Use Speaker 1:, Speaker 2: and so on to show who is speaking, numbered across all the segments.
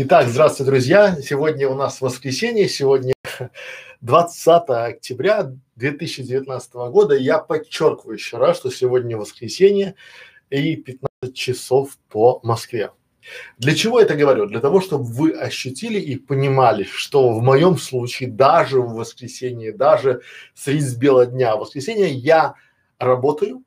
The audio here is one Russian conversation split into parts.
Speaker 1: Итак, здравствуйте, друзья. Сегодня у нас воскресенье, сегодня 20 октября 2019 года. Я подчеркиваю еще раз, что сегодня воскресенье и 15 часов по Москве. Для чего это говорю? Для того, чтобы вы ощутили и понимали, что в моем случае даже в воскресенье, даже средь бела дня в воскресенье я работаю,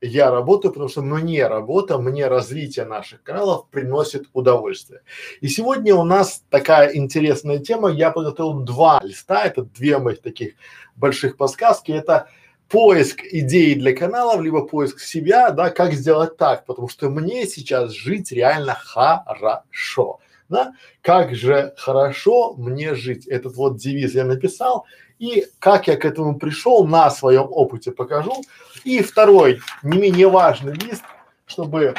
Speaker 1: я работаю, потому что мне работа, мне развитие наших каналов приносит удовольствие. И сегодня у нас такая интересная тема. Я подготовил два листа, это две моих таких больших подсказки. Это поиск идей для каналов, либо поиск себя, да, как сделать так, потому что мне сейчас жить реально хорошо, да, как же хорошо мне жить. Этот вот девиз я написал, и как я к этому пришел, на своем опыте покажу. И второй, не менее важный лист, чтобы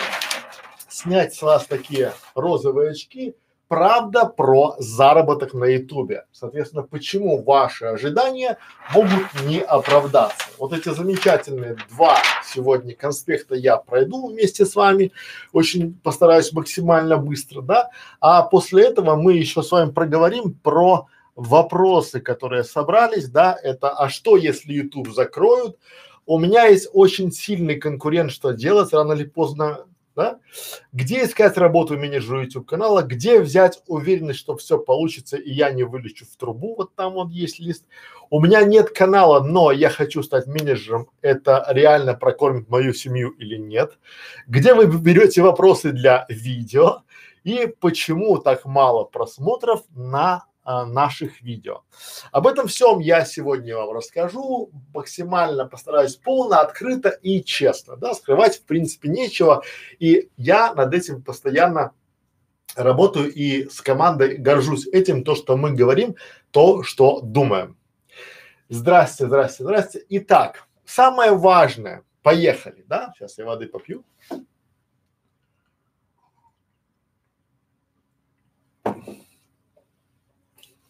Speaker 1: снять с вас такие розовые очки, правда про заработок на ютубе. Соответственно, почему ваши ожидания могут не оправдаться. Вот эти замечательные два сегодня конспекта я пройду вместе с вами, очень постараюсь максимально быстро, да, а после этого мы еще с вами проговорим про вопросы, которые собрались, да, это а что если YouTube закроют? У меня есть очень сильный конкурент, что делать рано или поздно, да? Где искать работу менеджера YouTube канала, где взять уверенность, что все получится и я не вылечу в трубу, вот там вот есть лист. У меня нет канала, но я хочу стать менеджером, это реально прокормит мою семью или нет. Где вы берете вопросы для видео и почему так мало просмотров на наших видео. Об этом всем я сегодня вам расскажу, максимально постараюсь полно, открыто и честно, да, скрывать в принципе нечего, и я над этим постоянно работаю и с командой горжусь этим, то, что мы говорим, то, что думаем. Здрасте, здрасте, здрасте. Итак, самое важное, поехали, да, сейчас я воды попью.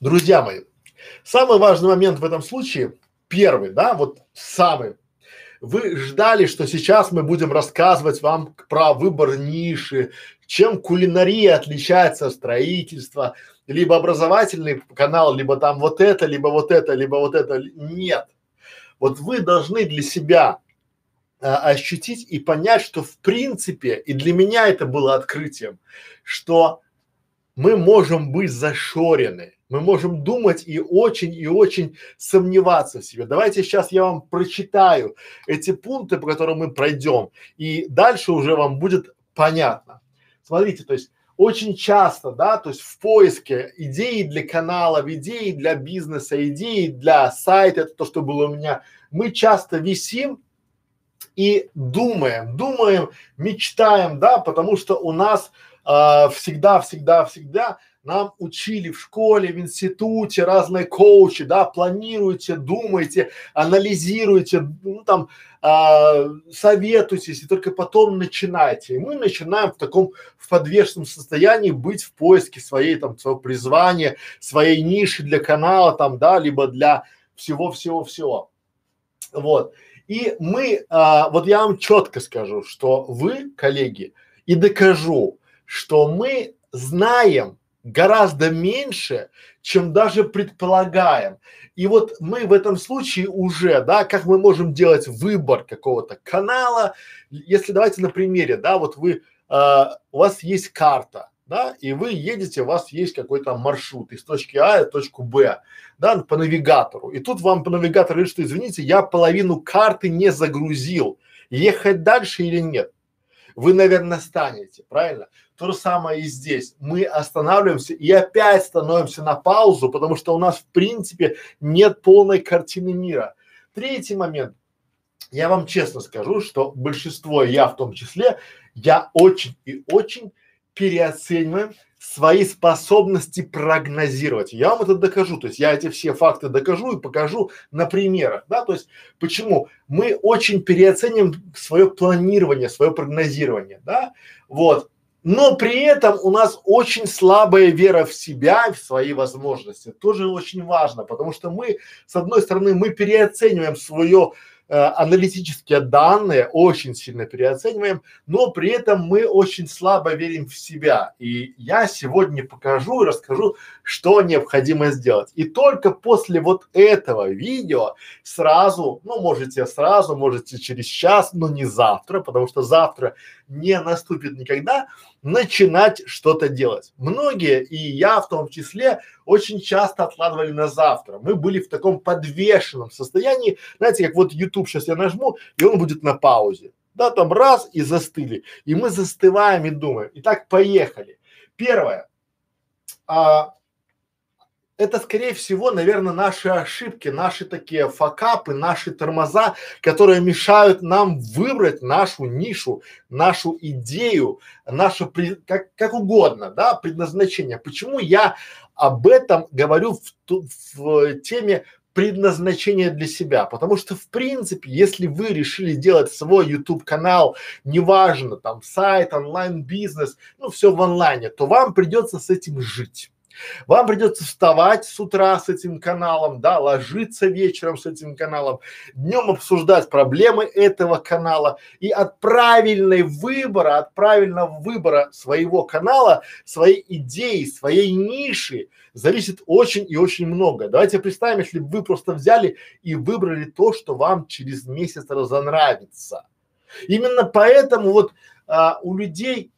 Speaker 1: Друзья мои, самый важный момент в этом случае, первый, да, вот самый, вы ждали, что сейчас мы будем рассказывать вам про выбор ниши, чем кулинария отличается от строительства, либо образовательный канал, либо там вот это, либо вот это, либо вот это. Нет. Вот вы должны для себя а, ощутить и понять, что в принципе, и для меня это было открытием, что мы можем быть зашорены мы можем думать и очень и очень сомневаться в себе. Давайте сейчас я вам прочитаю эти пункты, по которым мы пройдем, и дальше уже вам будет понятно. Смотрите, то есть очень часто, да, то есть в поиске идеи для каналов, идеи для бизнеса, идеи для сайта, это то, что было у меня, мы часто висим и думаем, думаем, мечтаем, да, потому что у нас а, всегда, всегда, всегда нам учили в школе, в институте, разные коучи, да, планируйте, думайте, анализируйте, ну там, а, советуйтесь и только потом начинайте. И мы начинаем в таком, в подвешенном состоянии быть в поиске своей там, своего призвания, своей ниши для канала там, да, либо для всего-всего-всего. Вот. И мы, а, вот я вам четко скажу, что вы, коллеги, и докажу, что мы знаем гораздо меньше, чем даже предполагаем. И вот мы в этом случае уже, да, как мы можем делать выбор какого-то канала, если давайте на примере, да, вот вы, э, у вас есть карта, да, и вы едете, у вас есть какой-то маршрут из точки А в точку Б, да, по навигатору. И тут вам по навигатору говорит, что извините, я половину карты не загрузил, ехать дальше или нет? Вы, наверное, станете, правильно? То же самое и здесь. Мы останавливаемся и опять становимся на паузу, потому что у нас в принципе нет полной картины мира. Третий момент. Я вам честно скажу, что большинство, я в том числе, я очень и очень переоцениваем свои способности прогнозировать. Я вам это докажу, то есть я эти все факты докажу и покажу на примерах, да, то есть почему мы очень переоценим свое планирование, свое прогнозирование, да, вот но при этом у нас очень слабая вера в себя и в свои возможности. Тоже очень важно, потому что мы, с одной стороны, мы переоцениваем свое Э, аналитические данные очень сильно переоцениваем, но при этом мы очень слабо верим в себя. И я сегодня покажу и расскажу, что необходимо сделать. И только после вот этого видео сразу, ну можете сразу, можете через час, но не завтра, потому что завтра не наступит никогда, начинать что-то делать. Многие, и я в том числе, очень часто откладывали на завтра. Мы были в таком подвешенном состоянии, знаете, как вот YouTube сейчас я нажму, и он будет на паузе. Да, там раз и застыли. И мы застываем и думаем. Итак, поехали. Первое. А, это скорее всего, наверное, наши ошибки, наши такие факапы, наши тормоза, которые мешают нам выбрать нашу нишу, нашу идею, наше как, как угодно, да, предназначение. Почему я об этом говорю в, в теме предназначение для себя, потому что в принципе, если вы решили делать свой YouTube канал, неважно там сайт, онлайн бизнес, ну все в онлайне, то вам придется с этим жить. Вам придется вставать с утра с этим каналом, да, ложиться вечером с этим каналом, днем обсуждать проблемы этого канала и от правильной выбора, от правильного выбора своего канала, своей идеи, своей ниши зависит очень и очень много. Давайте представим, если бы вы просто взяли и выбрали то, что вам через месяц разонравится. Именно поэтому вот а, у людей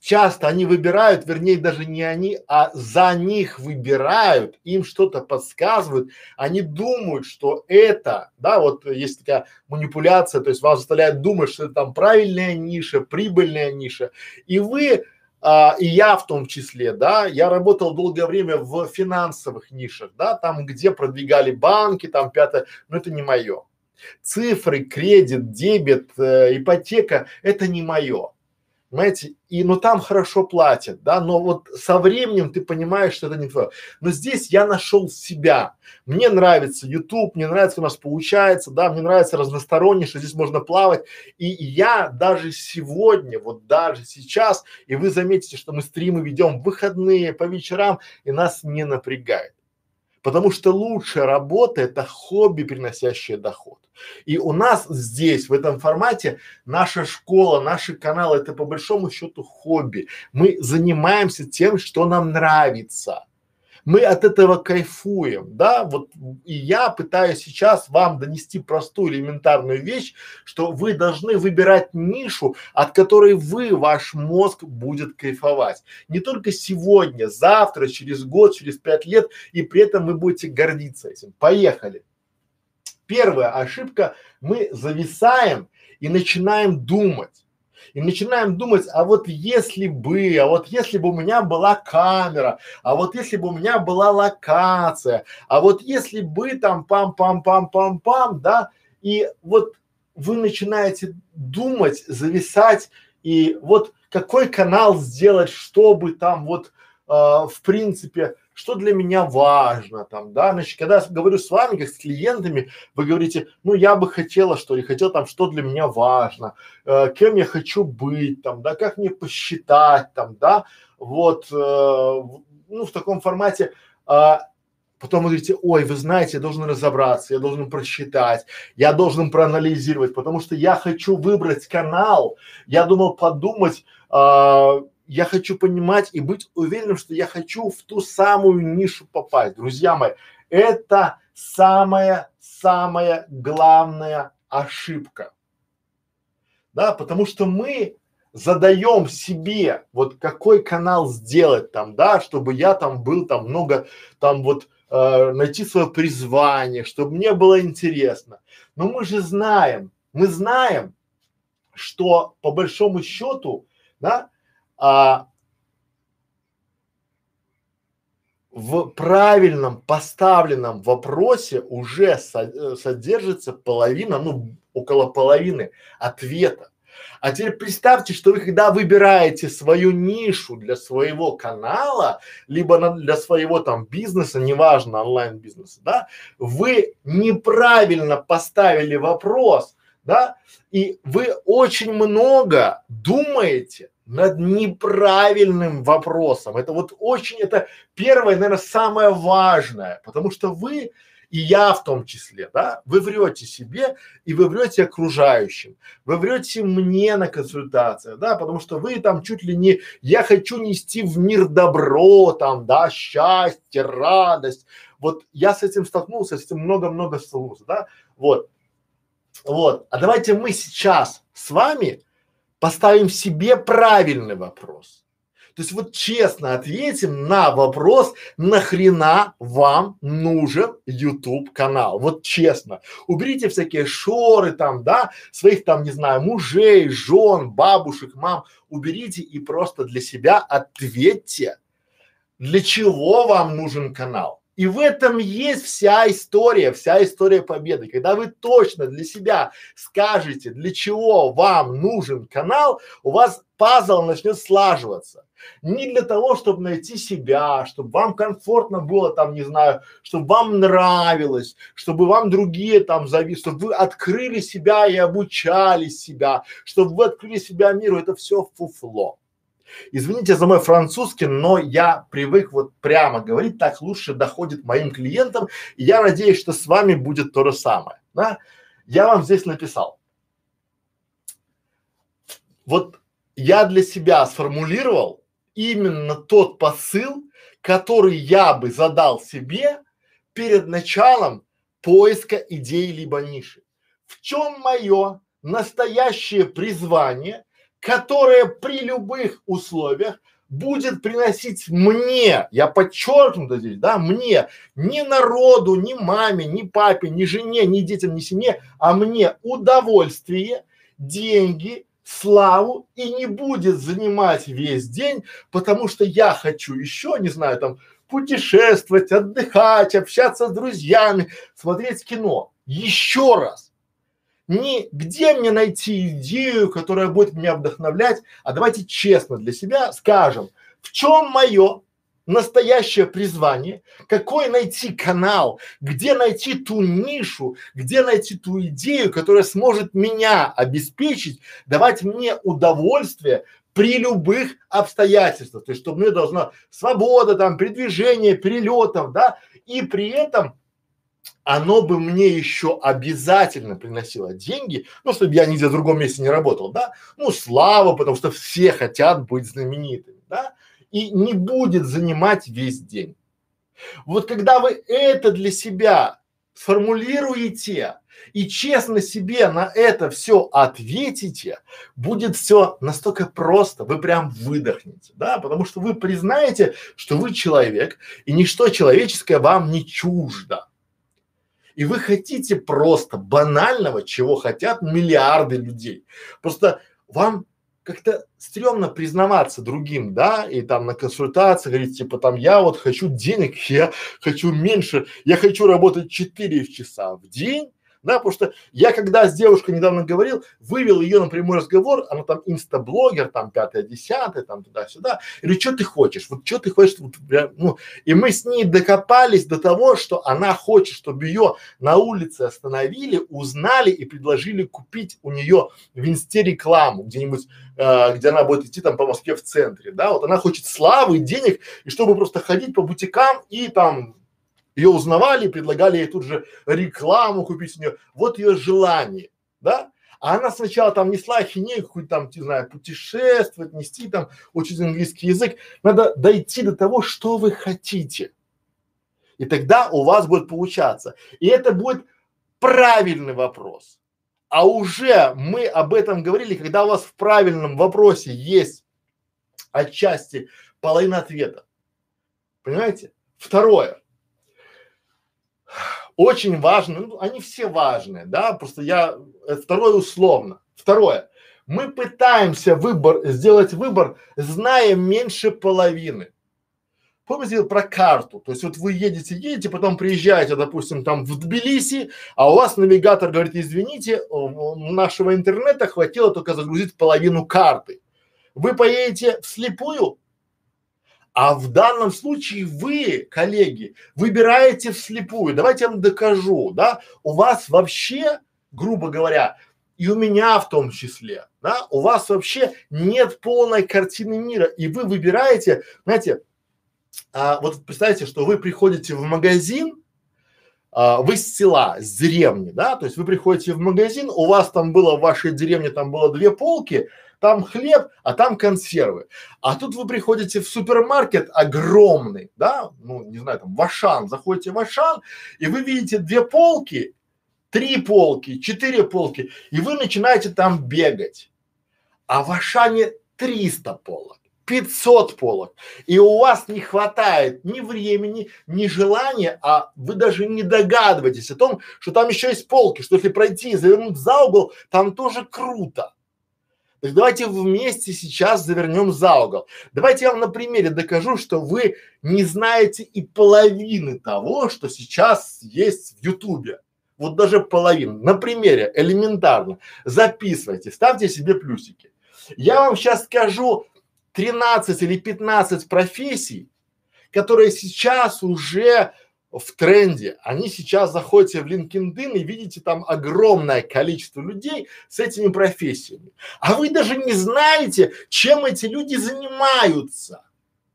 Speaker 1: часто они выбирают, вернее даже не они, а за них выбирают, им что-то подсказывают, они думают, что это, да, вот есть такая манипуляция, то есть вас заставляют думать, что это там правильная ниша, прибыльная ниша, и вы а, и я в том числе, да, я работал долгое время в финансовых нишах, да, там, где продвигали банки, там пятое, но это не мое. Цифры, кредит, дебет, э, ипотека – это не мое. Понимаете? И, ну там хорошо платят, да, но вот со временем ты понимаешь, что это не твое. Но здесь я нашел себя. Мне нравится YouTube, мне нравится, у нас получается, да, мне нравится разносторонне, что здесь можно плавать. И я даже сегодня, вот даже сейчас, и вы заметите, что мы стримы ведем выходные, по вечерам, и нас не напрягает. Потому что лучшая работа – это хобби, приносящее доход. И у нас здесь, в этом формате, наша школа, наши каналы – это по большому счету хобби. Мы занимаемся тем, что нам нравится мы от этого кайфуем, да, вот и я пытаюсь сейчас вам донести простую элементарную вещь, что вы должны выбирать нишу, от которой вы, ваш мозг будет кайфовать. Не только сегодня, завтра, через год, через пять лет, и при этом вы будете гордиться этим. Поехали. Первая ошибка, мы зависаем и начинаем думать и начинаем думать, а вот если бы, а вот если бы у меня была камера, а вот если бы у меня была локация, а вот если бы там пам-пам-пам-пам-пам, да, и вот вы начинаете думать, зависать, и вот какой канал сделать, чтобы там вот э, в принципе что для меня важно там, да, значит, когда я говорю с вами, как с клиентами, вы говорите, ну, я бы хотела, что ли, хотел там, что для меня важно, э, кем я хочу быть там, да, как мне посчитать там, да, вот, э, ну, в таком формате, э, Потом вы говорите, ой, вы знаете, я должен разобраться, я должен просчитать, я должен проанализировать, потому что я хочу выбрать канал. Я думал подумать, э, я хочу понимать и быть уверенным, что я хочу в ту самую нишу попасть. Друзья мои, это самая-самая главная ошибка. Да, потому что мы задаем себе, вот какой канал сделать там, да, чтобы я там был там много, там вот э, найти свое призвание, чтобы мне было интересно. Но мы же знаем, мы знаем, что по большому счету, да, а, в правильном поставленном вопросе уже со э, содержится половина, ну около половины ответа. А теперь представьте, что вы когда выбираете свою нишу для своего канала, либо на, для своего там бизнеса, неважно онлайн бизнеса, да, вы неправильно поставили вопрос, да, и вы очень много думаете над неправильным вопросом. Это вот очень, это первое, наверное, самое важное, потому что вы и я в том числе, да, вы врете себе и вы врете окружающим, вы врете мне на консультациях, да, потому что вы там чуть ли не, я хочу нести в мир добро, там, да, счастье, радость, вот я с этим столкнулся, с этим много-много столкнулся, да, вот, вот, а давайте мы сейчас с вами поставим себе правильный вопрос то есть вот честно ответим на вопрос, нахрена вам нужен YouTube канал? Вот честно. Уберите всякие шоры там, да, своих там, не знаю, мужей, жен, бабушек, мам. Уберите и просто для себя ответьте, для чего вам нужен канал. И в этом есть вся история, вся история победы. Когда вы точно для себя скажете, для чего вам нужен канал, у вас пазл начнет слаживаться. Не для того, чтобы найти себя, чтобы вам комфортно было там, не знаю, чтобы вам нравилось, чтобы вам другие там зависели, чтобы вы открыли себя и обучали себя, чтобы вы открыли себя миру. Это все фуфло. Извините за мой французский, но я привык вот прямо говорить, так лучше доходит моим клиентам. И я надеюсь, что с вами будет то же самое. Да? Я вам здесь написал. Вот я для себя сформулировал именно тот посыл, который я бы задал себе перед началом поиска идеи либо ниши. В чем мое настоящее призвание, которое при любых условиях будет приносить мне, я подчеркну здесь, да, мне, не народу, не маме, не папе, не жене, не детям, не семье, а мне удовольствие, деньги, славу и не будет занимать весь день, потому что я хочу еще, не знаю, там путешествовать, отдыхать, общаться с друзьями, смотреть кино. Еще раз. Не где мне найти идею, которая будет меня вдохновлять, а давайте честно для себя скажем, в чем мое настоящее призвание, какой найти канал, где найти ту нишу, где найти ту идею, которая сможет меня обеспечить, давать мне удовольствие при любых обстоятельствах. То есть, чтобы мне должна свобода, там, передвижение, перелетов, да, и при этом оно бы мне еще обязательно приносило деньги, ну, чтобы я нигде в другом месте не работал, да, ну, слава, потому что все хотят быть знаменитыми, да, и не будет занимать весь день. Вот когда вы это для себя сформулируете и честно себе на это все ответите, будет все настолько просто, вы прям выдохнете, да, потому что вы признаете, что вы человек и ничто человеческое вам не чуждо. И вы хотите просто банального, чего хотят миллиарды людей. Просто вам как-то стрёмно признаваться другим, да, и там на консультации говорить, типа там, я вот хочу денег, я хочу меньше, я хочу работать 4 часа в день, да, потому что я когда с девушкой недавно говорил, вывел ее на прямой разговор, она там инстаблогер, там пятое, десятое, там туда-сюда, и говорю, что ты хочешь, вот что ты хочешь, вот, ну, и мы с ней докопались до того, что она хочет, чтобы ее на улице остановили, узнали и предложили купить у нее в инсте рекламу где-нибудь, э, где она будет идти там по Москве в центре, да, вот она хочет славы, денег, и чтобы просто ходить по бутикам и там ее узнавали, предлагали ей тут же рекламу купить у нее. Вот ее желание, да? А она сначала там несла ахинею, какую-то там, не знаю, путешествовать, нести там, учить английский язык. Надо дойти до того, что вы хотите. И тогда у вас будет получаться. И это будет правильный вопрос. А уже мы об этом говорили, когда у вас в правильном вопросе есть отчасти половина ответа. Понимаете? Второе очень важно, ну, они все важные, да, просто я, э, второе условно. Второе, мы пытаемся выбор, сделать выбор, зная меньше половины. Помните про карту? То есть вот вы едете, едете, потом приезжаете, допустим, там в Тбилиси, а у вас навигатор говорит, извините, нашего интернета хватило только загрузить половину карты. Вы поедете вслепую, а в данном случае вы, коллеги, выбираете вслепую. Давайте я вам докажу, да, у вас вообще, грубо говоря, и у меня в том числе, да, у вас вообще нет полной картины мира, и вы выбираете, знаете, а, вот представьте, что вы приходите в магазин, а, вы с села, с деревни, да, то есть вы приходите в магазин, у вас там было в вашей деревне там было две полки, там хлеб, а там консервы. А тут вы приходите в супермаркет огромный, да, ну не знаю, там в Ашан, заходите в Ашан, и вы видите две полки, три полки, четыре полки, и вы начинаете там бегать. А в Ашане 300 полок. 500 полок, и у вас не хватает ни времени, ни желания, а вы даже не догадываетесь о том, что там еще есть полки, что если пройти и завернуть за угол, там тоже круто. Так давайте вместе сейчас завернем за угол. Давайте я вам на примере докажу, что вы не знаете и половины того, что сейчас есть в Ютубе. Вот даже половину. На примере, элементарно. Записывайте, ставьте себе плюсики. Я вам сейчас скажу 13 или 15 профессий, которые сейчас уже в тренде. Они сейчас заходите в LinkedIn и видите там огромное количество людей с этими профессиями. А вы даже не знаете, чем эти люди занимаются.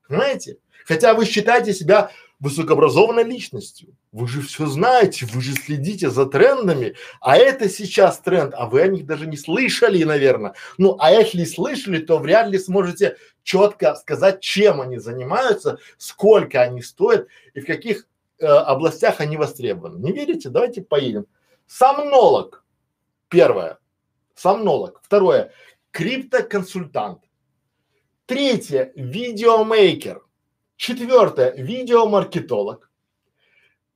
Speaker 1: Понимаете? Хотя вы считаете себя высокообразованной личностью. Вы же все знаете, вы же следите за трендами, а это сейчас тренд, а вы о них даже не слышали, наверное. Ну, а если слышали, то вряд ли сможете четко сказать, чем они занимаются, сколько они стоят и в каких э, областях они востребованы. Не верите? Давайте поедем. Сомнолог. Первое. Сомнолог. Второе. Криптоконсультант. Третье. Видеомейкер. Четвертое, видеомаркетолог.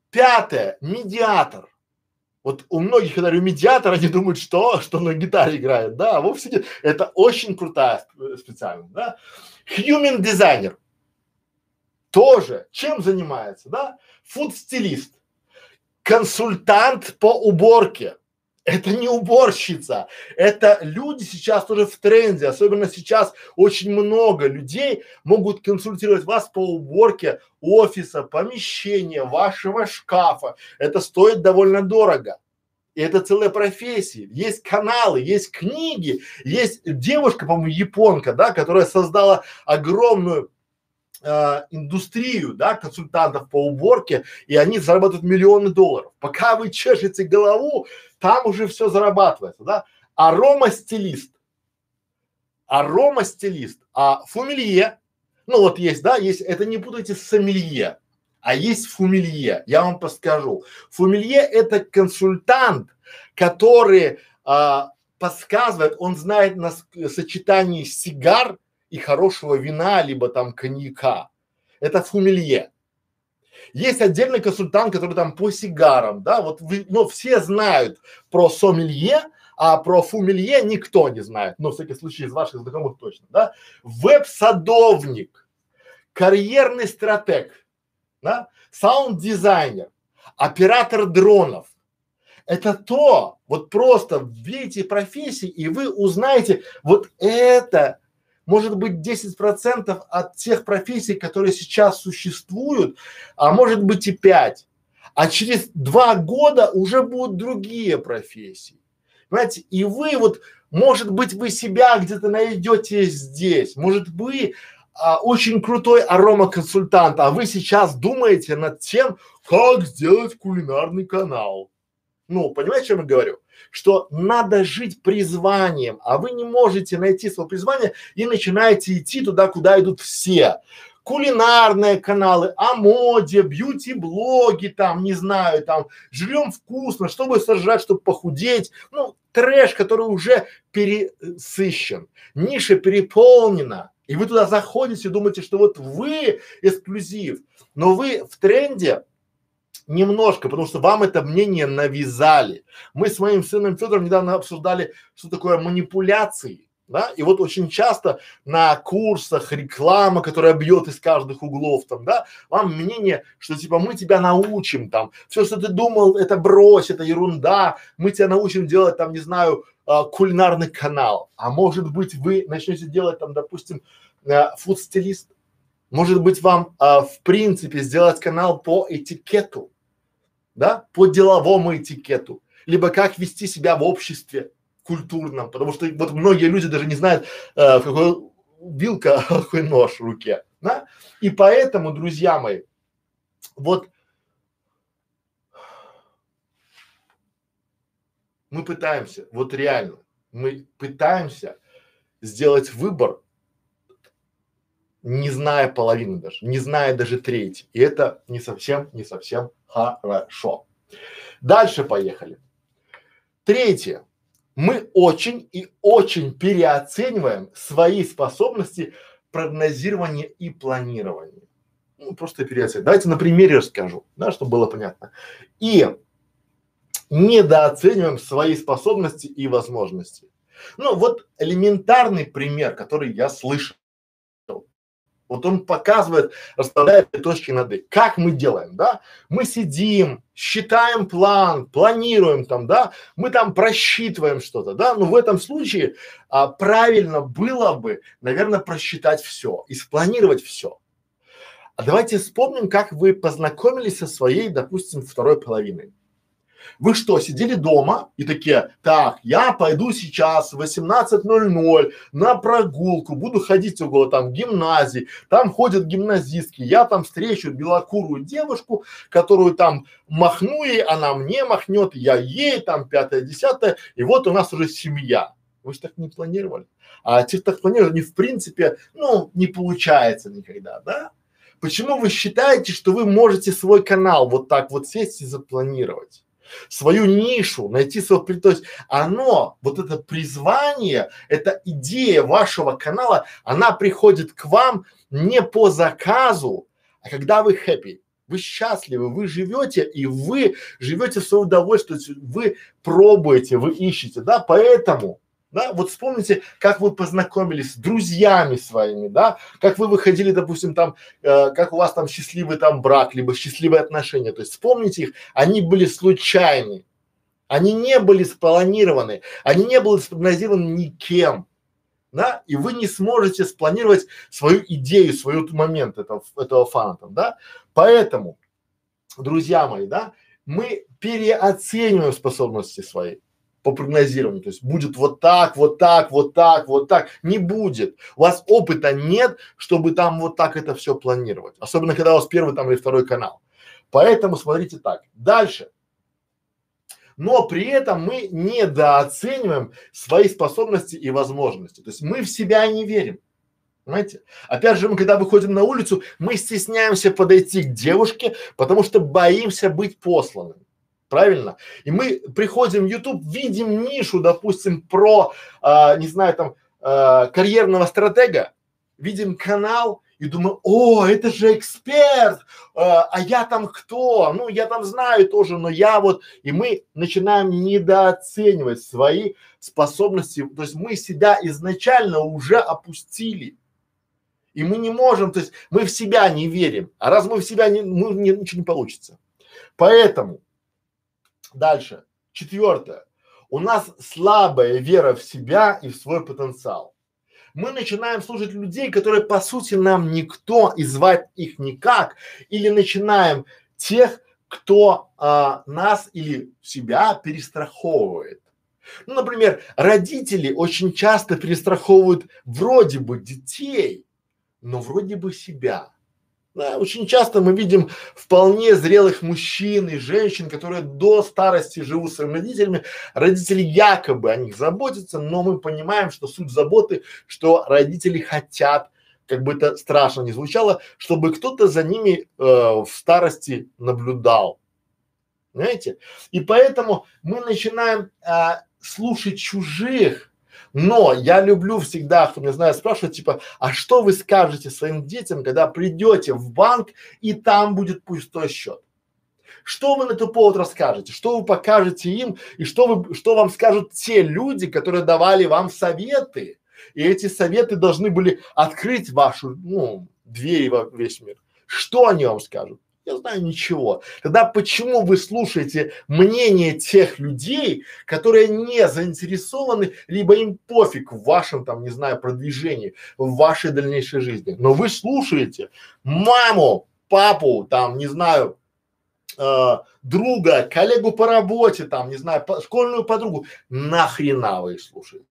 Speaker 1: Пятое, медиатор. Вот у многих, когда говорю медиатор, они думают, что, что на гитаре играет, да, вовсе нет. Это очень крутая специальность, да. Human дизайнер. Тоже чем занимается, да? Фуд-стилист. Консультант по уборке. Это не уборщица, это люди сейчас тоже в тренде, особенно сейчас очень много людей могут консультировать вас по уборке офиса, помещения, вашего шкафа. Это стоит довольно дорого. И это целая профессия. Есть каналы, есть книги, есть девушка, по-моему, японка, да, которая создала огромную э, индустрию, да, консультантов по уборке, и они зарабатывают миллионы долларов. Пока вы чешете голову, там уже все зарабатывается, да. Арома-стилист, арома-стилист, а фумилье, ну вот есть, да, есть, это не путайте с сомелье, а есть фумилье, я вам подскажу. Фумилье это консультант, который а, подсказывает, он знает на сочетании сигар и хорошего вина, либо там коньяка. Это фумилье. Есть отдельный консультант, который там по сигарам, да, вот вы, но все знают про сомелье, а про фумелье никто не знает, ну, в всяком случае, из ваших знакомых точно, да. Веб-садовник, карьерный стратег, да, саунд-дизайнер, оператор дронов. Это то, вот просто видите профессии, и вы узнаете, вот это может быть 10 процентов от тех профессий, которые сейчас существуют, а может быть и 5. А через два года уже будут другие профессии. Понимаете, и вы вот, может быть, вы себя где-то найдете здесь, может быть, а, очень крутой аромаконсультант, а вы сейчас думаете над тем, как сделать кулинарный канал. Ну, понимаете, о чем я говорю? Что надо жить призванием, а вы не можете найти свое призвание и начинаете идти туда, куда идут все. Кулинарные каналы, о моде, бьюти-блоги там, не знаю, там, живем вкусно, чтобы сожрать, чтобы похудеть. Ну, трэш, который уже пересыщен, ниша переполнена. И вы туда заходите и думаете, что вот вы эксклюзив, но вы в тренде немножко, потому что вам это мнение навязали. Мы с моим сыном Федором недавно обсуждали, что такое манипуляции. Да? И вот очень часто на курсах реклама, которая бьет из каждых углов там, да, вам мнение, что типа мы тебя научим там, все, что ты думал, это брось, это ерунда, мы тебя научим делать там, не знаю, а, кулинарный канал. А может быть вы начнете делать там, допустим, а, фуд-стилист, может быть вам а, в принципе сделать канал по этикету, да, по деловому этикету, либо как вести себя в обществе культурном, потому что вот многие люди даже не знают, э, в какой вилка, а какой нож в руке, да? И поэтому, друзья мои, вот мы пытаемся, вот реально, мы пытаемся сделать выбор не зная половины даже, не зная даже трети. И это не совсем, не совсем хорошо. Дальше поехали. Третье. Мы очень и очень переоцениваем свои способности прогнозирования и планирования. Ну, просто переоцениваем. Давайте на примере расскажу, да, чтобы было понятно. И недооцениваем свои способности и возможности. Ну, вот элементарный пример, который я слышал. Вот он показывает, расставляет точки над «и». Как мы делаем, да? Мы сидим, считаем план, планируем там, да? Мы там просчитываем что-то, да? Но в этом случае а, правильно было бы, наверное, просчитать все и спланировать все. А давайте вспомним, как вы познакомились со своей, допустим, второй половиной. Вы что, сидели дома и такие, так, я пойду сейчас в 18.00 на прогулку, буду ходить около там гимназии, там ходят гимназистки, я там встречу белокурую девушку, которую там махну ей, она мне махнет, я ей там пятое, десятое, и вот у нас уже семья. Вы же так не планировали. А те, кто так планировали, не в принципе, ну, не получается никогда, да? Почему вы считаете, что вы можете свой канал вот так вот сесть и запланировать? Свою нишу, найти свой, то есть оно, вот это призвание, эта идея вашего канала, она приходит к вам не по заказу, а когда вы happy, вы счастливы, вы живете и вы живете в свое удовольствие, вы пробуете, вы ищете, да, поэтому да, вот вспомните, как вы познакомились с друзьями своими, да, как вы выходили, допустим, там, э, как у вас там счастливый там брак, либо счастливые отношения. То есть вспомните их, они были случайны, они не были спланированы, они не были спрогнозированы никем, да, и вы не сможете спланировать свою идею, свой момент этого, этого фаната, да. Поэтому, друзья мои, да, мы переоцениваем способности свои по прогнозированию. То есть будет вот так, вот так, вот так, вот так. Не будет. У вас опыта нет, чтобы там вот так это все планировать. Особенно, когда у вас первый там или второй канал. Поэтому смотрите так. Дальше. Но при этом мы недооцениваем свои способности и возможности. То есть мы в себя не верим. Понимаете? Опять же, мы когда выходим на улицу, мы стесняемся подойти к девушке, потому что боимся быть посланным правильно? И мы приходим в YouTube, видим нишу, допустим, про, а, не знаю, там, а, карьерного стратега, видим канал и думаю, о, это же эксперт, а, а я там кто? Ну, я там знаю тоже, но я вот, и мы начинаем недооценивать свои способности, то есть мы себя изначально уже опустили. И мы не можем, то есть мы в себя не верим. А раз мы в себя не, мы не, ничего не получится. Поэтому Дальше. Четвертое. У нас слабая вера в себя и в свой потенциал. Мы начинаем слушать людей, которые по сути нам никто и звать их никак, или начинаем тех, кто а, нас или себя перестраховывает. Ну, например, родители очень часто перестраховывают вроде бы детей, но вроде бы себя. Да, очень часто мы видим вполне зрелых мужчин и женщин, которые до старости живут с своими родителями. Родители якобы о них заботятся, но мы понимаем, что суть заботы, что родители хотят, как бы это страшно не звучало, чтобы кто-то за ними э, в старости наблюдал. Понимаете? И поэтому мы начинаем э, слушать чужих, но я люблю всегда, кто меня знает, спрашивать, типа, а что вы скажете своим детям, когда придете в банк и там будет пустой счет? Что вы на этот повод расскажете? Что вы покажете им и что вы, что вам скажут те люди, которые давали вам советы? И эти советы должны были открыть вашу, ну, дверь во весь мир. Что они вам скажут? Я знаю ничего. Тогда почему вы слушаете мнение тех людей, которые не заинтересованы, либо им пофиг в вашем там, не знаю, продвижении, в вашей дальнейшей жизни. Но вы слушаете маму, папу, там, не знаю, э, друга, коллегу по работе, там, не знаю, по, школьную подругу. Нахрена вы их слушаете?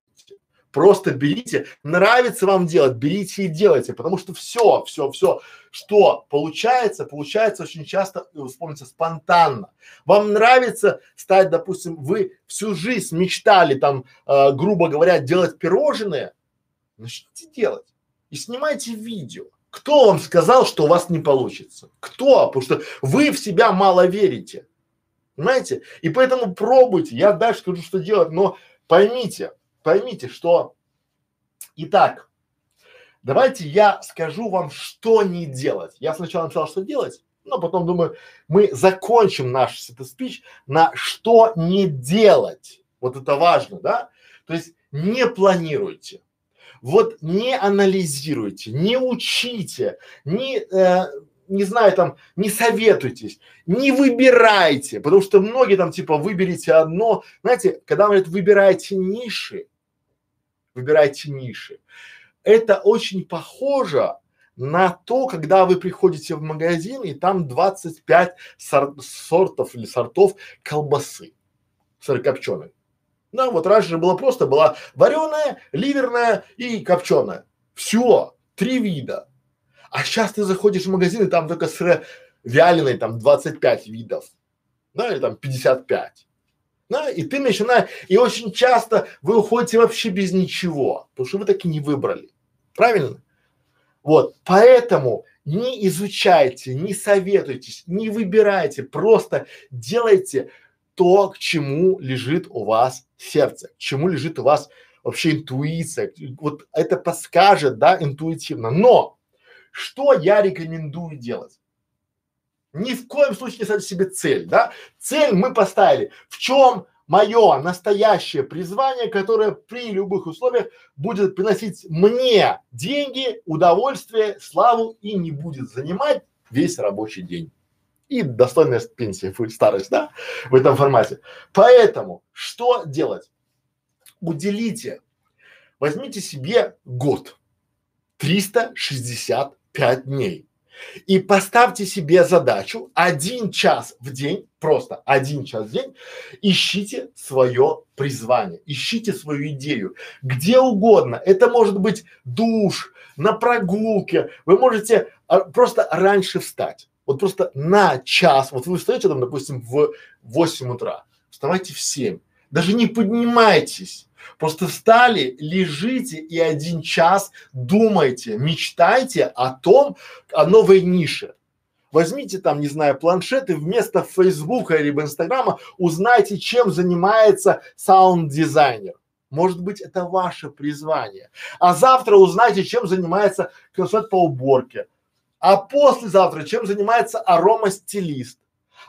Speaker 1: Просто берите, нравится вам делать, берите и делайте, потому что все, все, все, что получается, получается очень часто, вспомните, спонтанно. Вам нравится стать, допустим, вы всю жизнь мечтали там, э, грубо говоря, делать пирожные, начните делать и снимайте видео. Кто вам сказал, что у вас не получится? Кто? Потому что вы в себя мало верите. Понимаете? И поэтому пробуйте. Я дальше скажу, что делать, но поймите, поймите, что Итак, давайте я скажу вам, что не делать. Я сначала написал, что делать, но потом думаю, мы закончим наш спич на что не делать. Вот это важно, да? То есть не планируйте, вот не анализируйте, не учите, не, э, не знаю, там, не советуйтесь, не выбирайте, потому что многие там типа выберите одно, знаете, когда говорят выбирайте ниши, выбирайте ниши. Это очень похоже на то, когда вы приходите в магазин и там 25 сор сортов или сортов колбасы сырокопченой. Да, вот раньше было просто, была вареная, ливерная и копченая. Все, три вида. А сейчас ты заходишь в магазин и там только сыро вяленый там 25 видов, да, или там 55. Да, и ты начинаешь, и очень часто вы уходите вообще без ничего, потому что вы таки не выбрали. Правильно? Вот, поэтому не изучайте, не советуйтесь, не выбирайте, просто делайте то, к чему лежит у вас сердце, к чему лежит у вас вообще интуиция. Вот это подскажет, да, интуитивно. Но что я рекомендую делать? Ни в коем случае не ставьте себе цель, да? Цель мы поставили. В чем мое настоящее призвание, которое при любых условиях будет приносить мне деньги, удовольствие, славу и не будет занимать весь рабочий день. И достойная пенсия, старость, да, в этом формате. Поэтому что делать? Уделите, возьмите себе год, 365 дней. И поставьте себе задачу один час в день, просто один час в день, ищите свое призвание, ищите свою идею, где угодно. Это может быть душ, на прогулке, вы можете а, просто раньше встать. Вот просто на час, вот вы встаете там, допустим, в 8 утра, вставайте в 7, даже не поднимайтесь, Просто встали, лежите и один час думайте, мечтайте о том, о новой нише. Возьмите там, не знаю, планшет и вместо Фейсбука или Инстаграма узнайте, чем занимается саунд-дизайнер. Может быть, это ваше призвание. А завтра узнайте, чем занимается консультант по уборке. А послезавтра, чем занимается аромастилист.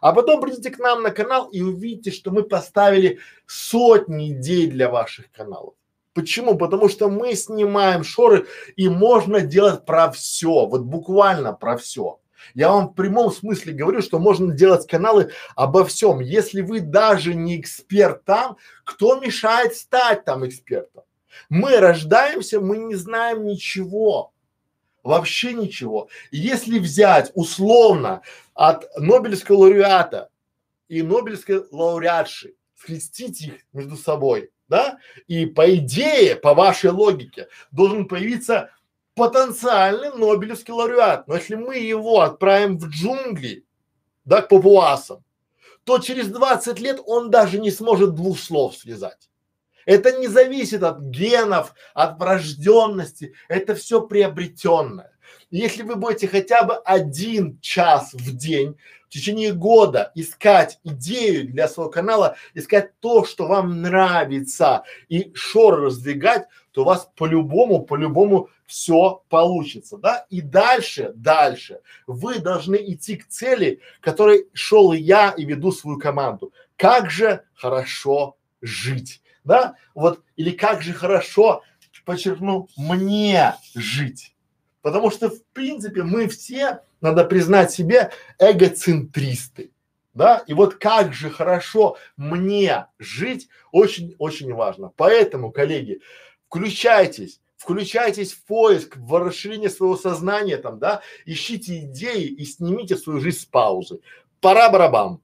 Speaker 1: А потом придите к нам на канал и увидите, что мы поставили сотни идей для ваших каналов. Почему? Потому что мы снимаем шоры и можно делать про все, вот буквально про все. Я вам в прямом смысле говорю, что можно делать каналы обо всем. Если вы даже не эксперт там, кто мешает стать там экспертом? Мы рождаемся, мы не знаем ничего. Вообще ничего. Если взять условно от Нобелевского лауреата и Нобелевской лауреатши, скрестить их между собой, да, и по идее, по вашей логике, должен появиться потенциальный Нобелевский лауреат. Но если мы его отправим в джунгли, да, к папуасам, то через 20 лет он даже не сможет двух слов связать. Это не зависит от генов, от врожденности, это все приобретенное. Если вы будете хотя бы один час в день в течение года искать идею для своего канала, искать то, что вам нравится и шор раздвигать, то у вас по-любому, по-любому все получится, да? И дальше, дальше вы должны идти к цели, которой шел я и веду свою команду. Как же хорошо жить да, вот, или как же хорошо, подчеркну, мне жить. Потому что, в принципе, мы все, надо признать себе, эгоцентристы. Да, и вот как же хорошо мне жить, очень-очень важно. Поэтому, коллеги, включайтесь, включайтесь в поиск, в расширение своего сознания там, да, ищите идеи и снимите свою жизнь с паузы. Пора барабам.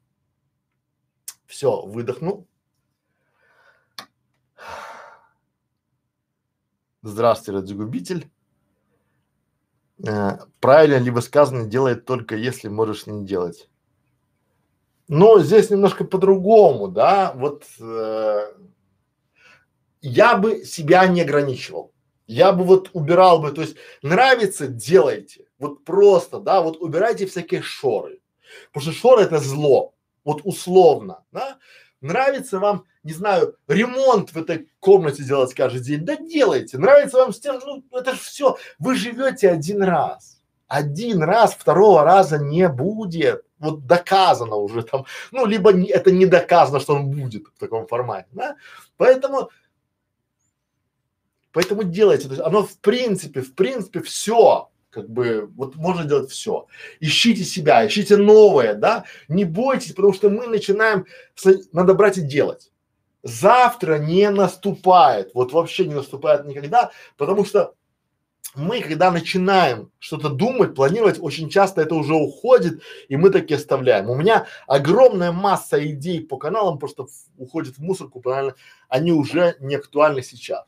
Speaker 1: Все, выдохнул. Здравствуйте, радиогубитель. Э, правильно ли высказано делает только если можешь не делать? Но здесь немножко по-другому, да, вот э, я бы себя не ограничивал. Я бы вот убирал бы, то есть нравится, делайте. Вот просто, да, вот убирайте всякие шоры. Потому что шоры это зло. Вот условно, да. Нравится вам, не знаю, ремонт в этой комнате делать каждый день, да делайте. Нравится вам стена, ну это же все. Вы живете один раз. Один раз, второго раза не будет. Вот доказано уже там. Ну, либо не, это не доказано, что он будет в таком формате, да. Поэтому Поэтому делайте, то есть оно в принципе, в принципе все, как бы, вот можно делать все. Ищите себя, ищите новое, да, не бойтесь, потому что мы начинаем, надо брать и делать. Завтра не наступает, вот вообще не наступает никогда, потому что мы, когда начинаем что-то думать, планировать, очень часто это уже уходит, и мы таки оставляем. У меня огромная масса идей по каналам просто уходит в мусорку, правильно, они уже не актуальны сейчас.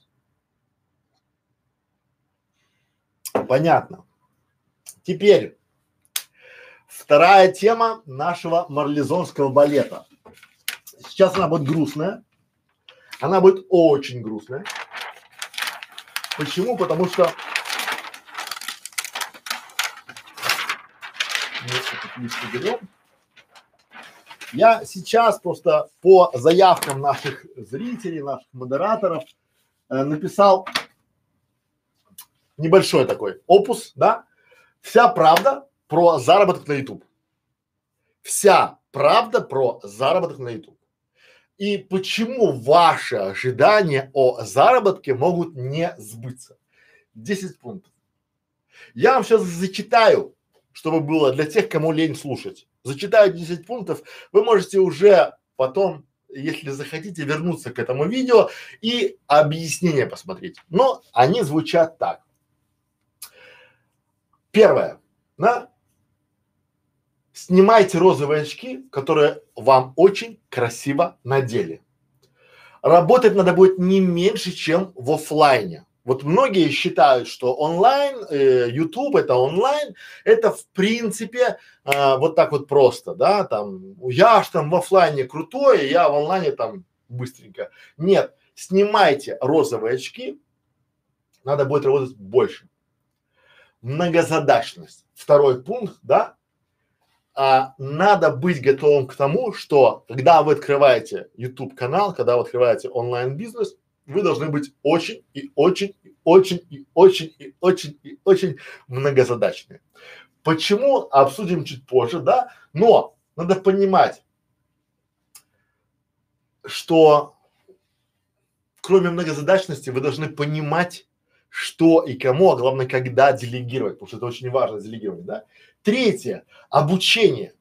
Speaker 1: Понятно. Теперь вторая тема нашего марлезонского балета. Сейчас она будет грустная. Она будет очень грустная. Почему? Потому что я сейчас просто по заявкам наших зрителей, наших модераторов э, написал небольшой такой опус, да, вся правда про заработок на YouTube. Вся правда про заработок на YouTube. И почему ваши ожидания о заработке могут не сбыться? 10 пунктов. Я вам сейчас зачитаю, чтобы было для тех, кому лень слушать. Зачитаю 10 пунктов. Вы можете уже потом, если захотите, вернуться к этому видео и объяснение посмотреть. Но они звучат так. Первое. На снимайте розовые очки, которые вам очень красиво надели. Работать надо будет не меньше, чем в офлайне. Вот многие считают, что онлайн, э, YouTube это онлайн, это в принципе э, вот так вот просто, да, там, я ж там в офлайне крутой, я в онлайне там быстренько. Нет, снимайте розовые очки, надо будет работать больше многозадачность. Второй пункт, да, а, надо быть готовым к тому, что когда вы открываете YouTube канал, когда вы открываете онлайн бизнес, вы должны быть очень и очень и очень и очень и очень и очень многозадачными. Почему обсудим чуть позже, да? Но надо понимать, что кроме многозадачности вы должны понимать что и кому, а главное, когда делегировать, потому что это очень важно делегировать, да. Третье, обучение.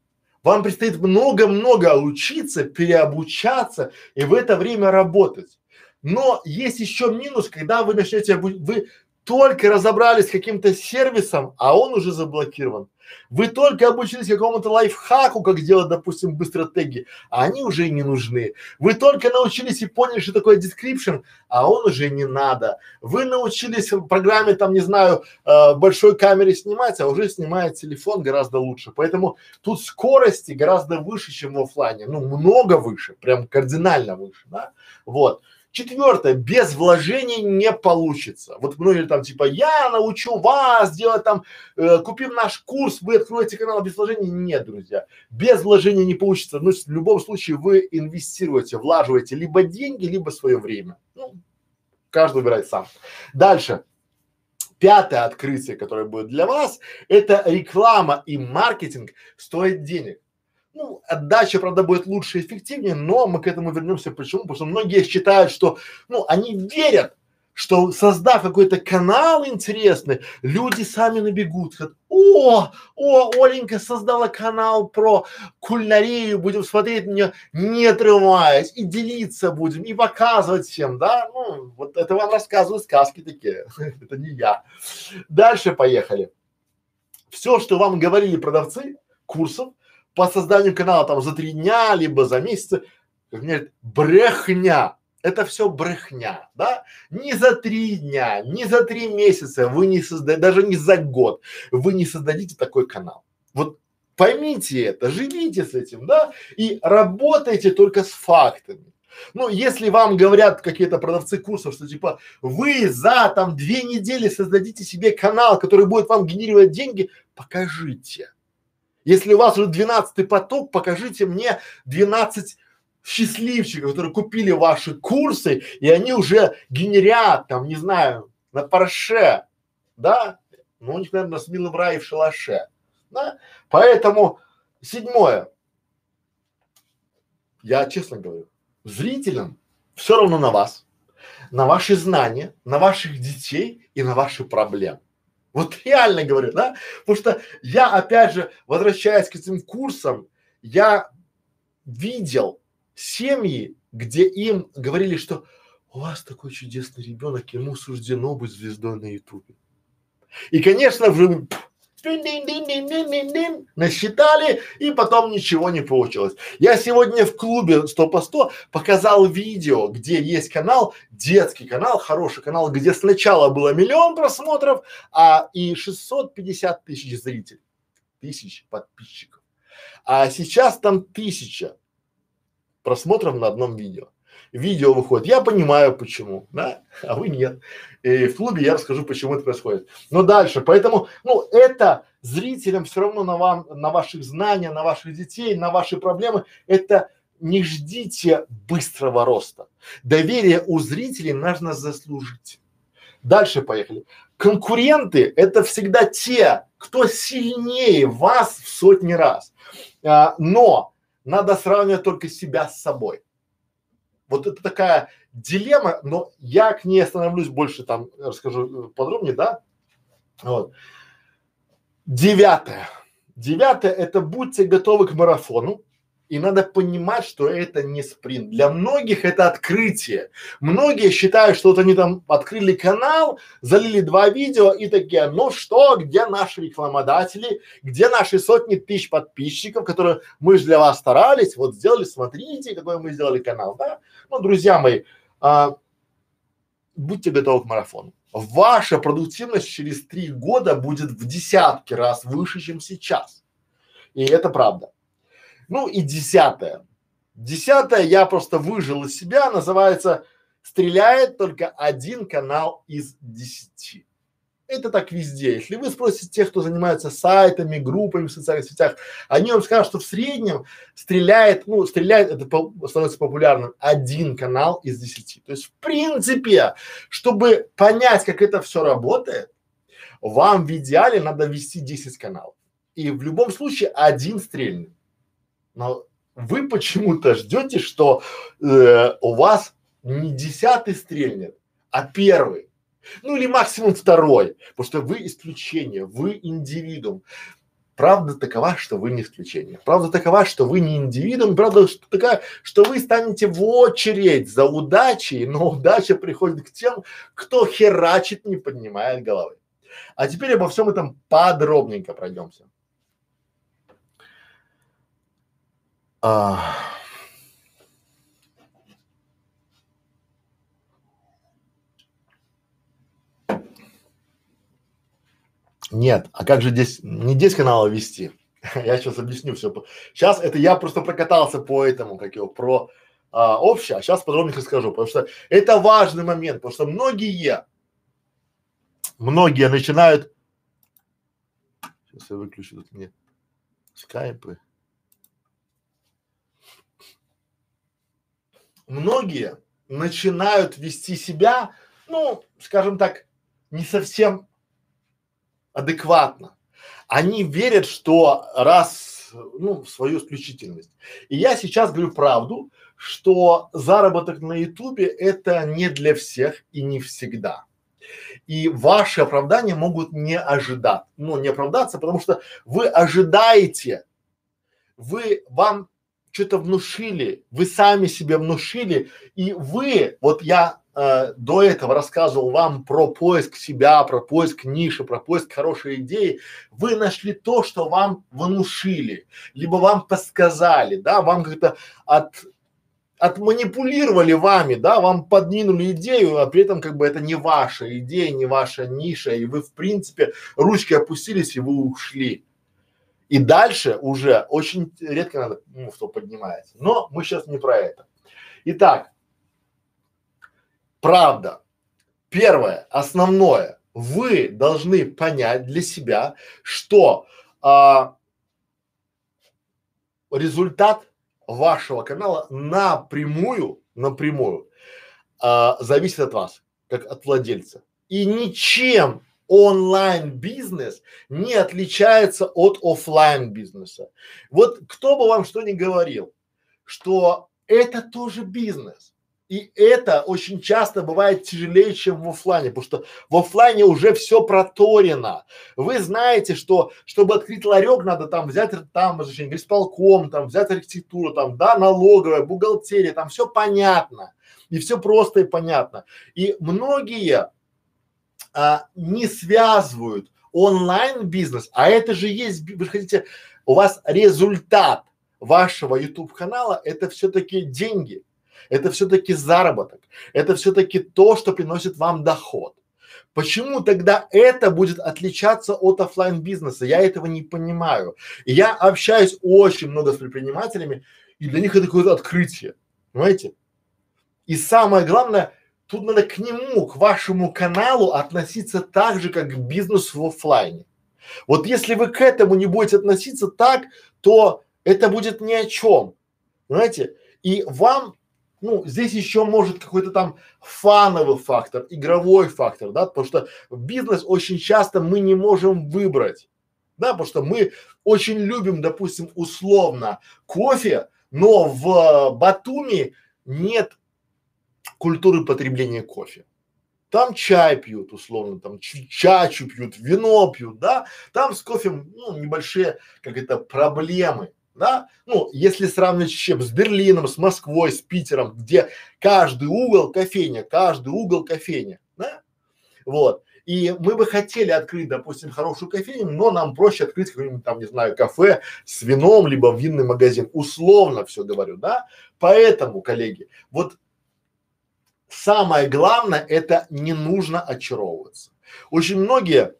Speaker 1: Вам предстоит много-много учиться, переобучаться и в это время работать. Но есть еще минус, когда вы начнете, вы только разобрались с каким-то сервисом, а он уже заблокирован. Вы только обучились какому-то лайфхаку, как делать, допустим, быстро теги, а они уже не нужны. Вы только научились и поняли, что такое description, а он уже не надо. Вы научились в программе, там, не знаю, э, большой камере снимать, а уже снимает телефон гораздо лучше. Поэтому тут скорости гораздо выше, чем в офлайне. Ну, много выше, прям кардинально выше, да. Вот. Четвертое, без вложений не получится. Вот многие там типа, я научу вас делать там, э, купив наш курс, вы откроете канал без вложений. Нет, друзья, без вложений не получится. Ну, в любом случае вы инвестируете, влаживаете либо деньги, либо свое время. Ну, каждый выбирает сам. Дальше. Пятое открытие, которое будет для вас, это реклама и маркетинг стоит денег. Ну, отдача, правда, будет лучше и эффективнее, но мы к этому вернемся. Почему? Потому что многие считают, что, ну, они верят, что создав какой-то канал интересный, люди сами набегут, говорят, о, о, Оленька создала канал про кулинарию, будем смотреть на нее, не отрываясь, и делиться будем, и показывать всем, да, ну, вот это вам рассказывают сказки такие, это не я. Дальше поехали. Все, что вам говорили продавцы курсов, по созданию канала там за три дня, либо за месяц, как мне говорят, брехня. это все брехня, да? Не за три дня, не за три месяца вы не создаете, даже не за год вы не создадите такой канал. Вот поймите это, живите с этим, да? И работайте только с фактами. Ну, если вам говорят какие-то продавцы курсов, что типа вы за там две недели создадите себе канал, который будет вам генерировать деньги, покажите. Если у вас уже двенадцатый поток, покажите мне 12 счастливчиков, которые купили ваши курсы, и они уже генерят там, не знаю, на Порше, да? Ну, у них, наверное, с милым рай в шалаше, да? Поэтому седьмое. Я честно говорю, зрителям все равно на вас, на ваши знания, на ваших детей и на ваши проблемы. Вот реально говорю, да? Потому что я, опять же, возвращаясь к этим курсам, я видел семьи, где им говорили, что у вас такой чудесный ребенок, ему суждено быть звездой на ютубе. И, конечно, вы насчитали, и потом ничего не получилось. Я сегодня в клубе 100 по 100 показал видео, где есть канал, детский канал, хороший канал, где сначала было миллион просмотров, а и 650 тысяч зрителей, тысяч подписчиков. А сейчас там тысяча просмотров на одном видео. Видео выходит. Я понимаю почему, да, а вы нет. И в клубе я расскажу, почему это происходит. Но дальше, поэтому, ну, это зрителям все равно на вам, на ваших знаниях, на ваших детей, на ваши проблемы, это не ждите быстрого роста. Доверие у зрителей нужно заслужить. Дальше поехали. Конкуренты – это всегда те, кто сильнее вас в сотни раз. А, но надо сравнивать только себя с собой. Вот это такая дилемма, но я к ней остановлюсь больше там, расскажу э, подробнее, да? Вот. Девятое. Девятое – это будьте готовы к марафону, и надо понимать, что это не спринт. Для многих это открытие. Многие считают, что вот они там открыли канал, залили два видео и такие, ну что, где наши рекламодатели, где наши сотни тысяч подписчиков, которые мы же для вас старались, вот сделали, смотрите, какой мы сделали канал, да? Ну, друзья мои, а, будьте готовы к марафону. Ваша продуктивность через три года будет в десятки раз выше, чем сейчас. И это правда. Ну и десятое. Десятое я просто выжил из себя, называется «Стреляет только один канал из десяти». Это так везде. Если вы спросите тех, кто занимается сайтами, группами в социальных сетях, они вам скажут, что в среднем стреляет, ну, стреляет, это по, становится популярным, один канал из десяти. То есть, в принципе, чтобы понять, как это все работает, вам в идеале надо вести 10 каналов. И в любом случае один стрельнет. Но вы почему-то ждете, что э, у вас не десятый стрельнет, а первый. Ну или максимум второй, потому что вы исключение, вы индивидуум. Правда такова, что вы не исключение. Правда такова, что вы не индивидуум. Правда такая, что вы станете в очередь за удачей, но удача приходит к тем, кто херачит, не поднимает головы. А теперь обо всем этом подробненько пройдемся. А... Нет, а как же здесь, не здесь канала вести? я сейчас объясню все. Сейчас это я просто прокатался по этому, как его, про а, общее, а сейчас подробнее расскажу, потому что это важный момент, потому что многие, многие начинают, сейчас я выключу тут мне скайпы. Многие начинают вести себя, ну, скажем так, не совсем адекватно. Они верят, что раз, ну, в свою исключительность. И я сейчас говорю правду, что заработок на ютубе это не для всех и не всегда. И ваши оправдания могут не ожидать, ну, не оправдаться, потому что вы ожидаете, вы, вам что-то внушили, вы сами себе внушили, и вы, вот я э, до этого рассказывал вам про поиск себя, про поиск ниши, про поиск хорошей идеи, вы нашли то, что вам внушили, либо вам подсказали, да, вам как-то от отманипулировали вами, да, вам подвинули идею, а при этом как бы это не ваша идея, не ваша ниша, и вы в принципе ручки опустились и вы ушли. И дальше уже очень редко надо, ну, что поднимается. Но мы сейчас не про это. Итак, правда. Первое, основное, вы должны понять для себя, что а, результат вашего канала напрямую, напрямую а, зависит от вас, как от владельца. И ничем онлайн бизнес не отличается от офлайн бизнеса. Вот кто бы вам что ни говорил, что это тоже бизнес. И это очень часто бывает тяжелее, чем в офлайне, потому что в офлайне уже все проторено. Вы знаете, что чтобы открыть ларек, надо там взять там разрешение, исполком, там взять архитектуру, там, да, налоговая, бухгалтерия, там все понятно. И все просто и понятно. И многие а, не связывают онлайн бизнес, а это же есть, вы хотите, у вас результат вашего YouTube канала это все-таки деньги это все-таки заработок, это все-таки то, что приносит вам доход. Почему тогда это будет отличаться от офлайн бизнеса? Я этого не понимаю. Я общаюсь очень много с предпринимателями, и для них это какое-то открытие, понимаете? И самое главное, тут надо к нему, к вашему каналу относиться так же, как к бизнесу в офлайне. Вот если вы к этому не будете относиться так, то это будет ни о чем, понимаете? И вам ну, здесь еще может какой-то там фановый фактор, игровой фактор, да, потому что бизнес очень часто мы не можем выбрать, да, потому что мы очень любим, допустим, условно кофе, но в Батуми нет культуры потребления кофе. Там чай пьют, условно, там чачу пьют, вино пьют, да, там с кофе, ну, небольшие, как это, проблемы да, ну, если сравнивать чем с Берлином, с Москвой, с Питером, где каждый угол кофейня, каждый угол кофейня, да, вот. И мы бы хотели открыть, допустим, хорошую кофейню, но нам проще открыть какой-нибудь там, не знаю, кафе с вином, либо винный магазин. Условно все говорю, да. Поэтому, коллеги, вот самое главное это не нужно очаровываться. Очень многие,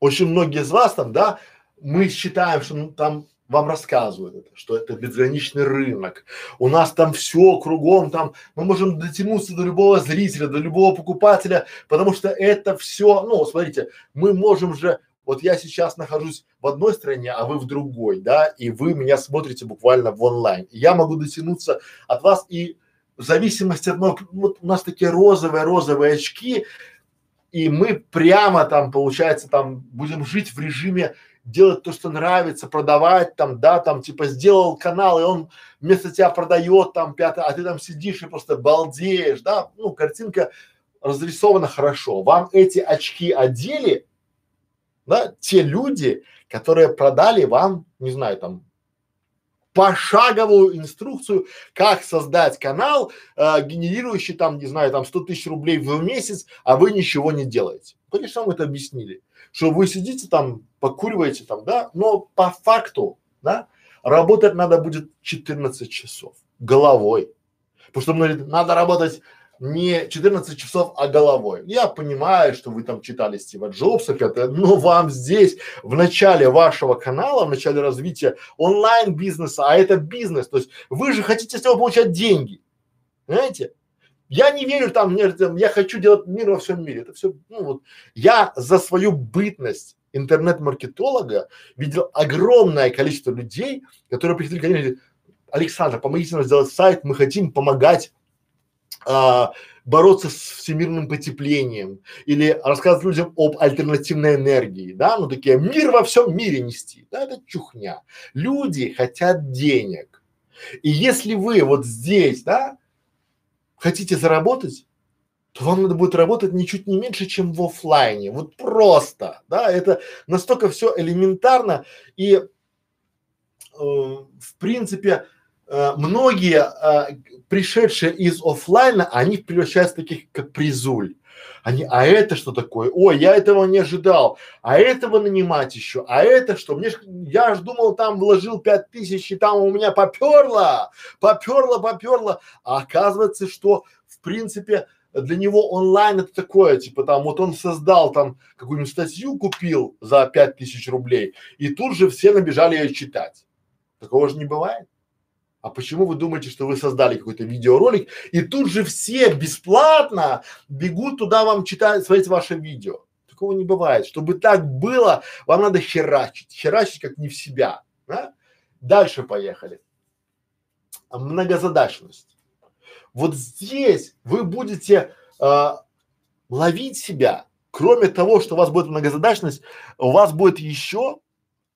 Speaker 1: очень многие из вас там, да, мы считаем, что ну, там вам рассказывают это, что это безграничный рынок, у нас там все кругом, там мы можем дотянуться до любого зрителя, до любого покупателя, потому что это все, ну, смотрите, мы можем же, вот я сейчас нахожусь в одной стране, а вы в другой, да, и вы меня смотрите буквально в онлайн, я могу дотянуться от вас и в зависимости от, ну, вот у нас такие розовые, розовые очки, и мы прямо там, получается, там будем жить в режиме делать то, что нравится, продавать там, да, там типа сделал канал, и он вместо тебя продает там пятое, а ты там сидишь и просто балдеешь, да, ну картинка разрисована хорошо. Вам эти очки одели, да, те люди, которые продали вам, не знаю, там пошаговую инструкцию, как создать канал, э, генерирующий там, не знаю, там 100 тысяч рублей в месяц, а вы ничего не делаете. Конечно, вам это объяснили что вы сидите там, покуриваете там, да, но по факту, да, работать надо будет 14 часов головой. Потому что многие надо работать не 14 часов, а головой. Я понимаю, что вы там читали Стива Джобса, но вам здесь в начале вашего канала, в начале развития онлайн бизнеса, а это бизнес, то есть вы же хотите с него получать деньги, понимаете? Я не верю там, мне, я хочу делать мир во всем мире. Это все, ну вот, я за свою бытность интернет-маркетолога видел огромное количество людей, которые приходили ко мне и говорили, Александр, помогите нам сделать сайт, мы хотим помогать а, бороться с всемирным потеплением или рассказывать людям об альтернативной энергии, да, ну такие мир во всем мире нести, да, это чухня. Люди хотят денег. И если вы вот здесь, да, хотите заработать, то вам надо будет работать ничуть не меньше, чем в офлайне. Вот просто, да, это настолько все элементарно и э, в принципе многие э, пришедшие из офлайна, они превращаются в таких как призуль. Они, а это что такое? Ой, я этого не ожидал. А этого нанимать еще? А это что? Мне ж, я ж думал, там вложил пять тысяч и там у меня поперло, поперло, поперло. А оказывается, что в принципе для него онлайн это такое, типа там вот он создал там какую-нибудь статью, купил за пять тысяч рублей, и тут же все набежали ее читать. Такого же не бывает. А почему вы думаете, что вы создали какой-то видеоролик, и тут же все бесплатно бегут туда вам читать, смотреть ваше видео? Такого не бывает. Чтобы так было, вам надо херачить. Херачить как не в себя. Да? Дальше поехали. Многозадачность. Вот здесь вы будете э, ловить себя. Кроме того, что у вас будет многозадачность, у вас будет еще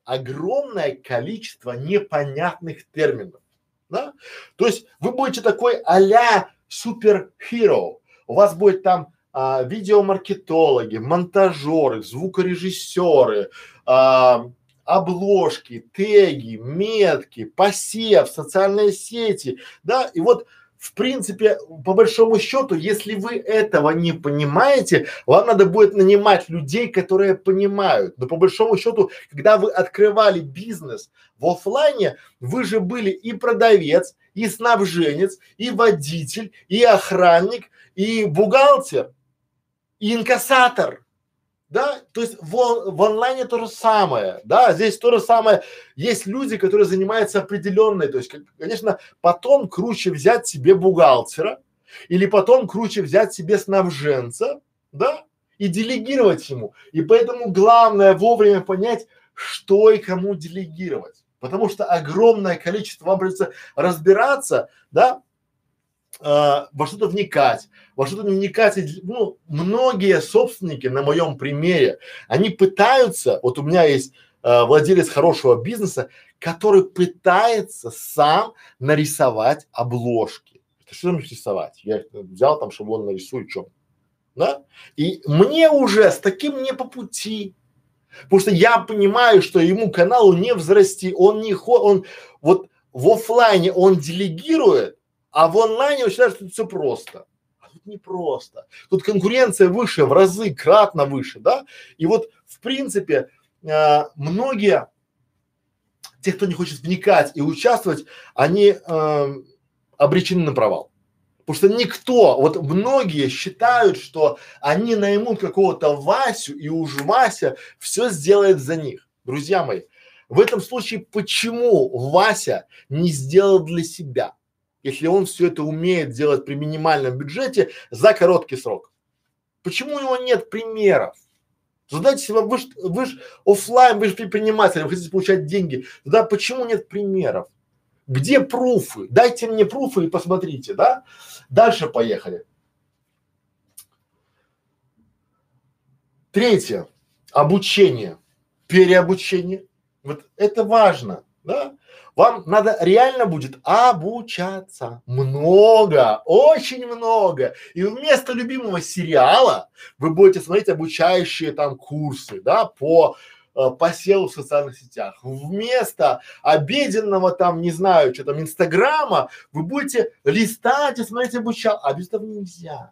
Speaker 1: огромное количество непонятных терминов да? То есть вы будете такой а-ля суперхиро. У вас будет там а, видеомаркетологи, монтажеры, звукорежиссеры, а, обложки, теги, метки, посев, социальные сети, да, и вот в принципе, по большому счету, если вы этого не понимаете, вам надо будет нанимать людей, которые понимают. Но по большому счету, когда вы открывали бизнес в офлайне, вы же были и продавец, и снабженец, и водитель, и охранник, и бухгалтер, и инкассатор да, то есть в, в онлайне то же самое, да, здесь то же самое. Есть люди, которые занимаются определенной, то есть, конечно, потом круче взять себе бухгалтера или потом круче взять себе снабженца, да, и делегировать ему. И поэтому главное вовремя понять, что и кому делегировать. Потому что огромное количество, вам придется разбираться, да, э, во что-то вникать, во что-то вникать. Ну, многие собственники на моем примере, они пытаются, вот у меня есть э, владелец хорошего бизнеса, который пытается сам нарисовать обложки. Это что значит рисовать? Я взял там шаблон, нарисую, что? Да? И мне уже с таким не по пути. Потому что я понимаю, что ему каналу не взрасти, он не хо, он вот в офлайне он делегирует, а в онлайне он считает, что это все просто. А тут не просто. Тут конкуренция выше, в разы, кратно выше, да? И вот, в принципе, э, многие, те, кто не хочет вникать и участвовать, они э, обречены на провал. Потому что никто, вот многие считают, что они наймут какого-то Васю, и уж Вася все сделает за них. Друзья мои, в этом случае почему Вася не сделал для себя? Если он все это умеет делать при минимальном бюджете за короткий срок? Почему у него нет примеров? Задайте себе, вы же вы ж офлайн, вы же предприниматель, вы хотите получать деньги. Тогда почему нет примеров? Где пруфы? Дайте мне пруфы и посмотрите, да? Дальше поехали. Третье. Обучение. Переобучение. Вот это важно, да? Вам надо реально будет обучаться много, очень много. И вместо любимого сериала вы будете смотреть обучающие там курсы, да, по э, в социальных сетях. Вместо обеденного там, не знаю, что там, инстаграма, вы будете листать и смотреть обучал. А без этого нельзя.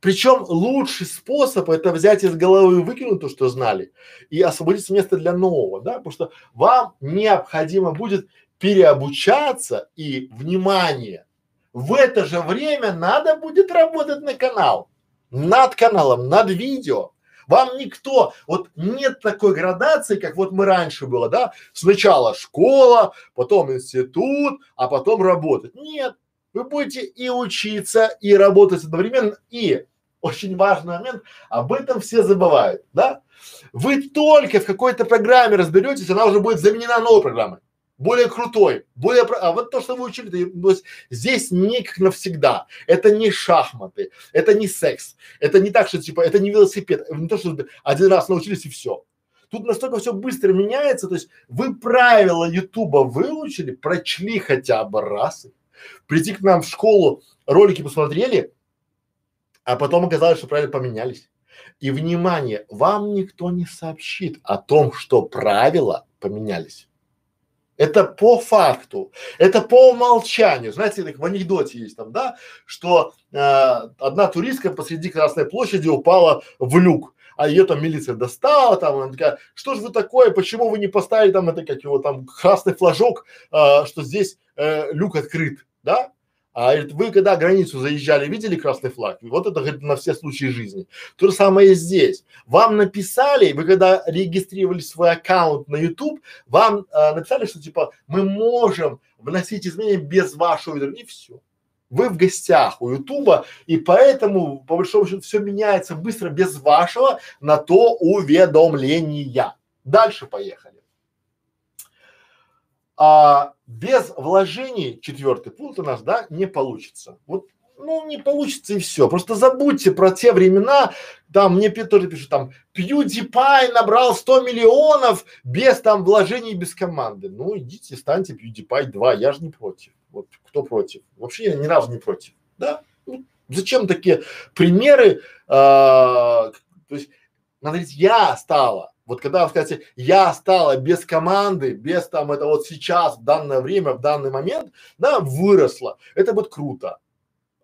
Speaker 1: Причем лучший способ это взять из головы и выкинуть то, что знали, и освободить место для нового, да, потому что вам необходимо будет переобучаться и, внимание, в это же время надо будет работать на канал, над каналом, над видео. Вам никто, вот нет такой градации, как вот мы раньше было, да, сначала школа, потом институт, а потом работать. Нет, вы будете и учиться, и работать одновременно, и очень важный момент, об этом все забывают, да? Вы только в какой-то программе разберетесь, она уже будет заменена новой программой, более крутой, более, а вот то, что вы учили, то есть здесь не как навсегда, это не шахматы, это не секс, это не так, что типа, это не велосипед, не то, что один раз научились и все. Тут настолько все быстро меняется, то есть вы правила Ютуба выучили, прочли хотя бы раз, прийти к нам в школу, ролики посмотрели, а потом оказалось, что правила поменялись. И внимание, вам никто не сообщит о том, что правила поменялись. Это по факту, это по умолчанию. Знаете, как в анекдоте есть там, да, что э, одна туристка посреди Красной площади упала в люк, а ее там милиция достала, там она такая, что же вы такое, почему вы не поставили там это как его там красный флажок, э, что здесь э, люк открыт, да? А вы когда границу заезжали, видели красный флаг? Вот это говорит на все случаи жизни. То же самое и здесь. Вам написали, вы когда регистрировали свой аккаунт на YouTube, вам э, написали, что типа мы можем вносить изменения без вашего и все. Вы в гостях у Ютуба, и поэтому, по большому счету, все меняется быстро, без вашего на то уведомления. Дальше поехали. А без вложений, четвертый пункт у нас, да, не получится. Вот ну, не получится и все. Просто забудьте про те времена, там мне тоже пишут, там, PewDiePie набрал 100 миллионов без там вложений, без команды. Ну, идите, станьте PewDiePie 2, я же не против. Вот кто против? Вообще я ни разу не против. Да? Ну, зачем такие примеры? А, то есть, смотрите, я стала вот когда вы скажете, я стала без команды, без там это вот сейчас, в данное время, в данный момент, да, выросла, это будет круто.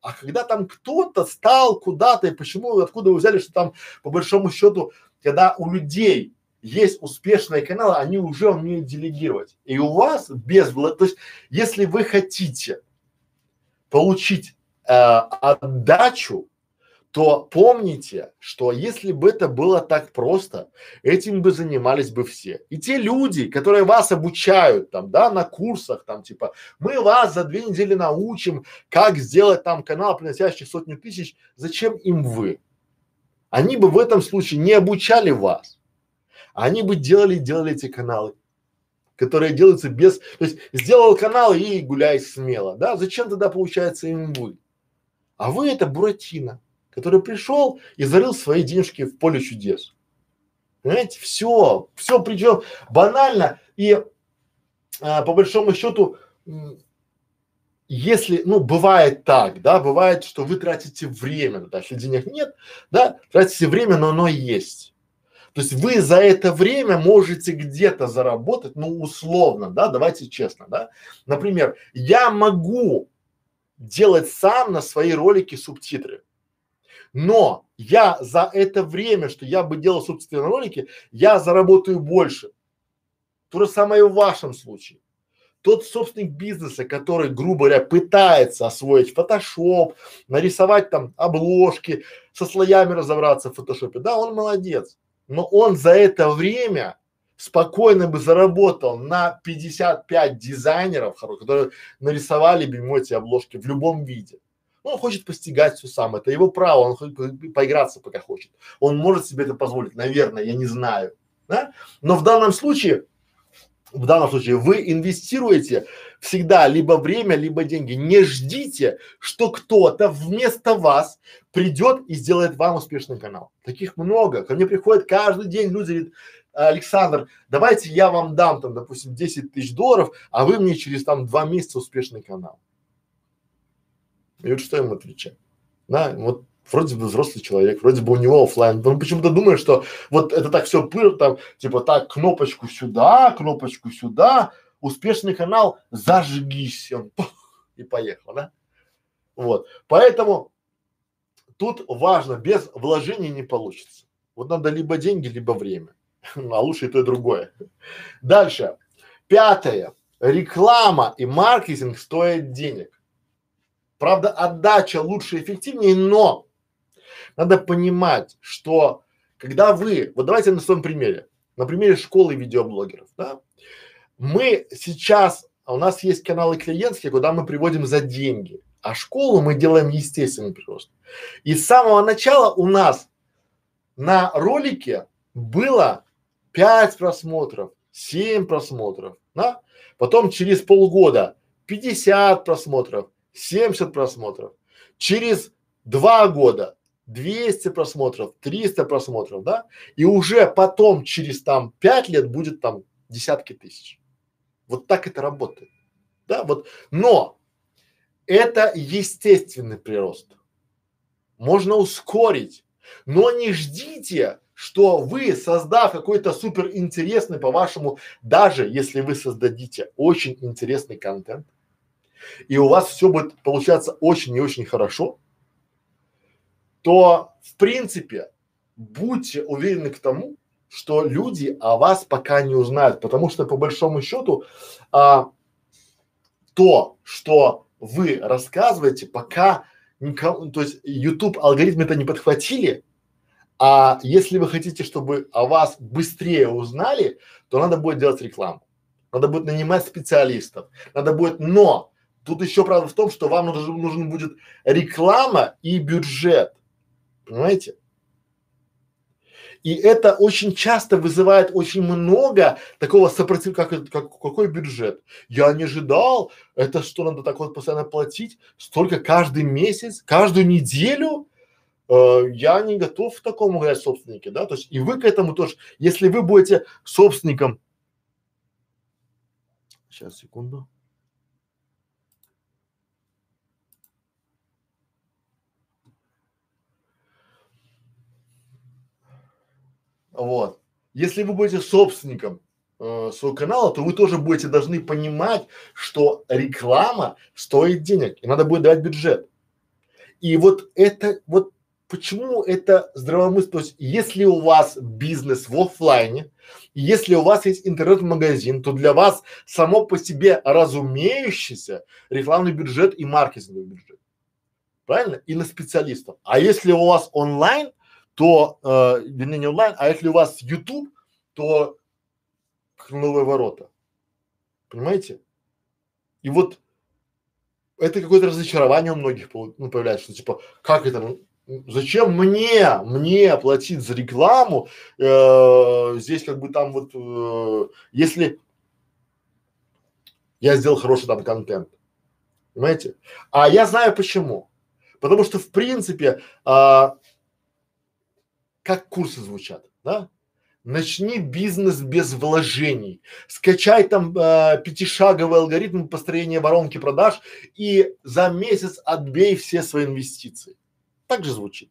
Speaker 1: А когда там кто-то стал куда-то, и почему, откуда вы взяли, что там по большому счету, когда у людей есть успешные каналы, они уже умеют делегировать. И у вас без, то есть, если вы хотите получить э, отдачу, то помните, что если бы это было так просто, этим бы занимались бы все. И те люди, которые вас обучают там, да, на курсах, там, типа, мы вас за две недели научим, как сделать там канал, приносящий сотни тысяч, зачем им вы? Они бы в этом случае не обучали вас. Они бы делали, делали эти каналы, которые делаются без, то есть сделал канал и гуляй смело, да? Зачем тогда получается им вы? А вы это Буратино который пришел и зарыл свои денежки в поле чудес. Понимаете, все, все причем банально и а, по большому счету, если, ну, бывает так, да, бывает, что вы тратите время, да, если денег нет, да, тратите время, но оно есть. То есть вы за это время можете где-то заработать, ну, условно, да, давайте честно, да. Например, я могу делать сам на свои ролики субтитры. Но я за это время, что я бы делал собственные ролики, я заработаю больше. То же самое и в вашем случае. Тот собственник бизнеса, который, грубо говоря, пытается освоить фотошоп, нарисовать там обложки, со слоями разобраться в фотошопе, да, он молодец. Но он за это время спокойно бы заработал на 55 дизайнеров, которые нарисовали бы ему эти обложки в любом виде. Ну, он хочет постигать все сам, это его право, он хочет поиграться пока хочет. Он может себе это позволить, наверное, я не знаю, да? Но в данном случае, в данном случае вы инвестируете всегда либо время, либо деньги. Не ждите, что кто-то вместо вас придет и сделает вам успешный канал. Таких много. Ко мне приходят каждый день люди, говорят, Александр, давайте я вам дам там, допустим, 10 тысяч долларов, а вы мне через там два месяца успешный канал. И вот что ему отвечать? Да, вот вроде бы взрослый человек, вроде бы у него офлайн, он почему-то думает, что вот это так все пыр, там, типа так, кнопочку сюда, кнопочку сюда, успешный канал, зажгись, он и поехал, да? Вот, поэтому тут важно, без вложений не получится. Вот надо либо деньги, либо время, а лучше и то, и другое. Дальше, пятое, реклама и маркетинг стоят денег. Правда, отдача лучше эффективнее, но надо понимать, что когда вы, вот давайте на своем примере, на примере школы видеоблогеров, да, мы сейчас, у нас есть каналы клиентские, куда мы приводим за деньги, а школу мы делаем естественный прирост. И с самого начала у нас на ролике было 5 просмотров, 7 просмотров, да? Потом через полгода 50 просмотров, 70 просмотров. Через два года 200 просмотров, 300 просмотров, да? И уже потом, через там пять лет будет там десятки тысяч. Вот так это работает. Да, вот. Но это естественный прирост. Можно ускорить. Но не ждите, что вы, создав какой-то супер интересный по-вашему, даже если вы создадите очень интересный контент, и у вас все будет получаться очень и очень хорошо, то в принципе будьте уверены к тому, что люди о вас пока не узнают, потому что по большому счету а, то, что вы рассказываете, пока никому, то есть YouTube алгоритмы это не подхватили, а если вы хотите, чтобы о вас быстрее узнали, то надо будет делать рекламу, надо будет нанимать специалистов, надо будет, но тут еще правда в том, что вам нужен, нужен будет реклама и бюджет, понимаете? И это очень часто вызывает очень много такого сопротивления, как, как какой бюджет. Я не ожидал, это что надо так вот постоянно платить, столько каждый месяц, каждую неделю. Э, я не готов к такому говорить собственники, да, то есть и вы к этому тоже, если вы будете собственником, сейчас секунду, Вот. Если вы будете собственником э, своего канала, то вы тоже будете должны понимать, что реклама стоит денег, и надо будет давать бюджет. И вот это, вот почему это здравомыслие, то есть если у вас бизнес в офлайне, если у вас есть интернет-магазин, то для вас само по себе разумеющийся рекламный бюджет и маркетинговый бюджет. Правильно? И на специалистов. А если у вас онлайн, то, э, вернее, не онлайн, а если у вас YouTube, то новые ворота. Понимаете? И вот это какое-то разочарование у многих ну, появляется, что типа, как это, ну, зачем мне, мне платить за рекламу, э, здесь как бы там вот, э, если я сделал хороший там контент, понимаете? А я знаю почему. Потому что в принципе а, как курсы звучат, да? Начни бизнес без вложений. Скачай там э, пятишаговый алгоритм построения воронки продаж и за месяц отбей все свои инвестиции. Так же звучит.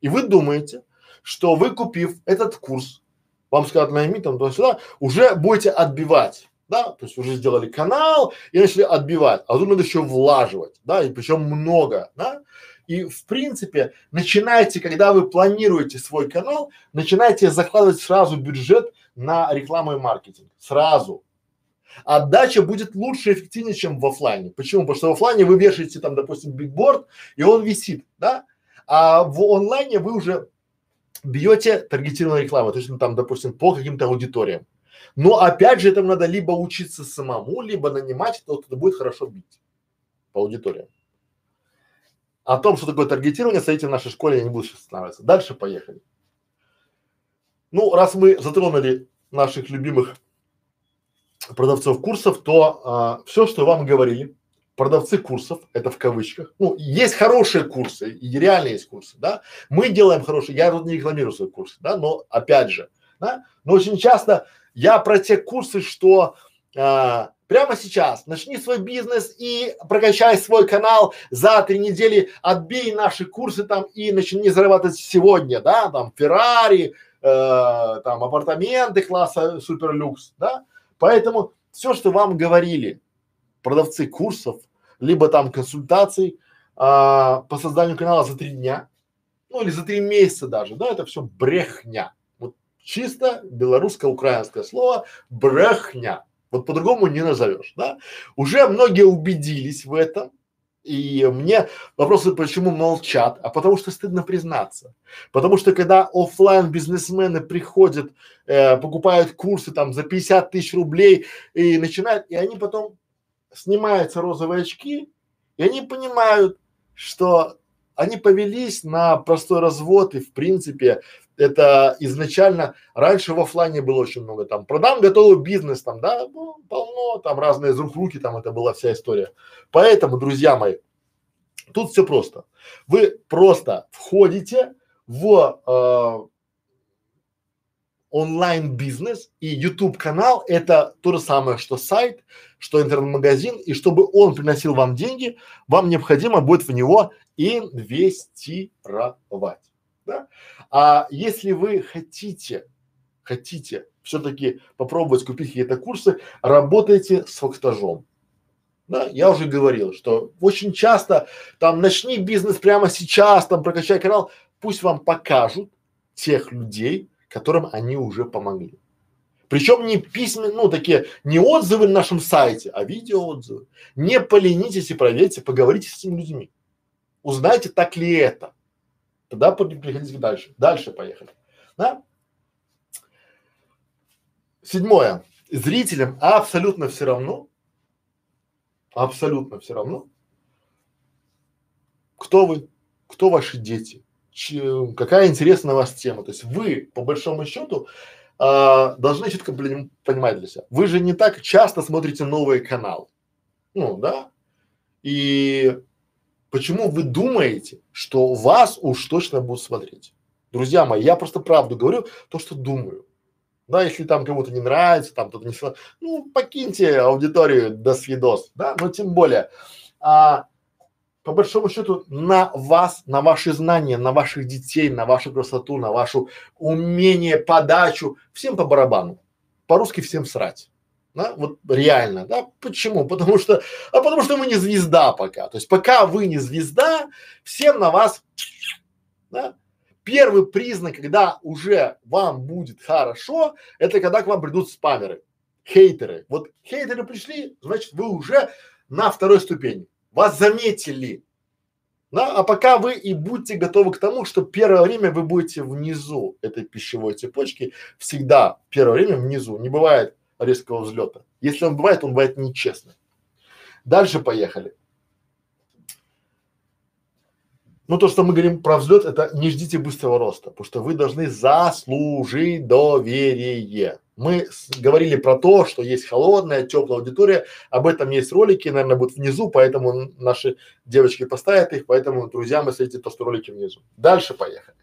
Speaker 1: И вы думаете, что вы купив этот курс, вам скажут найми там туда-сюда, уже будете отбивать, да, то есть уже сделали канал и начали отбивать, а тут надо еще влаживать, да, и причем много, да, и в принципе, начинайте, когда вы планируете свой канал, начинайте закладывать сразу бюджет на рекламу и маркетинг. Сразу. Отдача будет лучше и эффективнее, чем в офлайне. Почему? Потому что в офлайне вы вешаете там, допустим, бигборд, и он висит, да? А в онлайне вы уже бьете таргетированную рекламу, то есть ну, там, допустим, по каким-то аудиториям. Но опять же, этому надо либо учиться самому, либо нанимать того, кто будет хорошо бить по аудиториям. О том, что такое таргетирование, смотрите в нашей школе, я не буду сейчас останавливаться. Дальше поехали. Ну, раз мы затронули наших любимых продавцов курсов, то а, все, что вам говорили, продавцы курсов, это в кавычках, ну, есть хорошие курсы, и реально есть курсы, да, мы делаем хорошие, я тут не рекламирую свои курсы, да, но опять же, да, но очень часто я про те курсы, что а, прямо сейчас начни свой бизнес и прокачай свой канал за три недели, отбей наши курсы там и начни зарабатывать сегодня, да, там Феррари, э, там апартаменты класса суперлюкс, да. Поэтому все, что вам говорили продавцы курсов, либо там консультаций а, по созданию канала за три дня, ну или за три месяца даже, да, это все брехня. Вот чисто белорусско-украинское слово брехня. Вот по-другому не назовешь, да? Уже многие убедились в этом, и мне вопросы, почему молчат, а потому что стыдно признаться. Потому что когда офлайн бизнесмены приходят, э, покупают курсы там за 50 тысяч рублей и начинают, и они потом снимаются розовые очки, и они понимают, что они повелись на простой развод и в принципе это изначально, раньше в офлайне было очень много там, продам готовый бизнес там, да, ну, полно, там разные из рук руки, там это была вся история. Поэтому, друзья мои, тут все просто. Вы просто входите в э, онлайн бизнес и YouTube канал это то же самое, что сайт, что интернет-магазин, и чтобы он приносил вам деньги, вам необходимо будет в него инвестировать. Да? А если вы хотите, хотите все-таки попробовать купить какие-то курсы, работайте с фактажом. Да, я уже говорил, что очень часто там начни бизнес прямо сейчас, там прокачай канал, пусть вам покажут тех людей, которым они уже помогли. Причем не письма, ну такие, не отзывы на нашем сайте, а видеоотзывы. Не поленитесь и проверьте, поговорите с этими людьми. Узнайте, так ли это. Тогда приходите дальше. Дальше поехали. Да? Седьмое. Зрителям абсолютно все равно, абсолютно все равно, кто вы, кто ваши дети, ч, какая интересная у вас тема. То есть вы, по большому счету, а, должны четко понимать для себя. Вы же не так часто смотрите новые каналы. Ну, да? И почему вы думаете, что вас уж точно будут смотреть? Друзья мои, я просто правду говорю, то, что думаю. Да, если там кому-то не нравится, там кто-то не ну, покиньте аудиторию до свидос, да, но тем более, а, по большому счету, на вас, на ваши знания, на ваших детей, на вашу красоту, на вашу умение, подачу, всем по барабану. По-русски всем срать. Да, вот реально, да, почему? Потому что, а потому что мы не звезда пока. То есть пока вы не звезда, всем на вас, да, Первый признак, когда уже вам будет хорошо, это когда к вам придут спамеры, хейтеры. Вот хейтеры пришли, значит вы уже на второй ступени. Вас заметили. Да? А пока вы и будьте готовы к тому, что первое время вы будете внизу этой пищевой цепочки, всегда первое время внизу. Не бывает резкого взлета. Если он бывает, он бывает нечестно. Дальше поехали. Ну, то, что мы говорим про взлет, это не ждите быстрого роста, потому что вы должны заслужить доверие. Мы говорили про то, что есть холодная, теплая аудитория, об этом есть ролики, наверное, будут внизу, поэтому наши девочки поставят их, поэтому, друзья, мы следите то, что ролики внизу. Дальше поехали.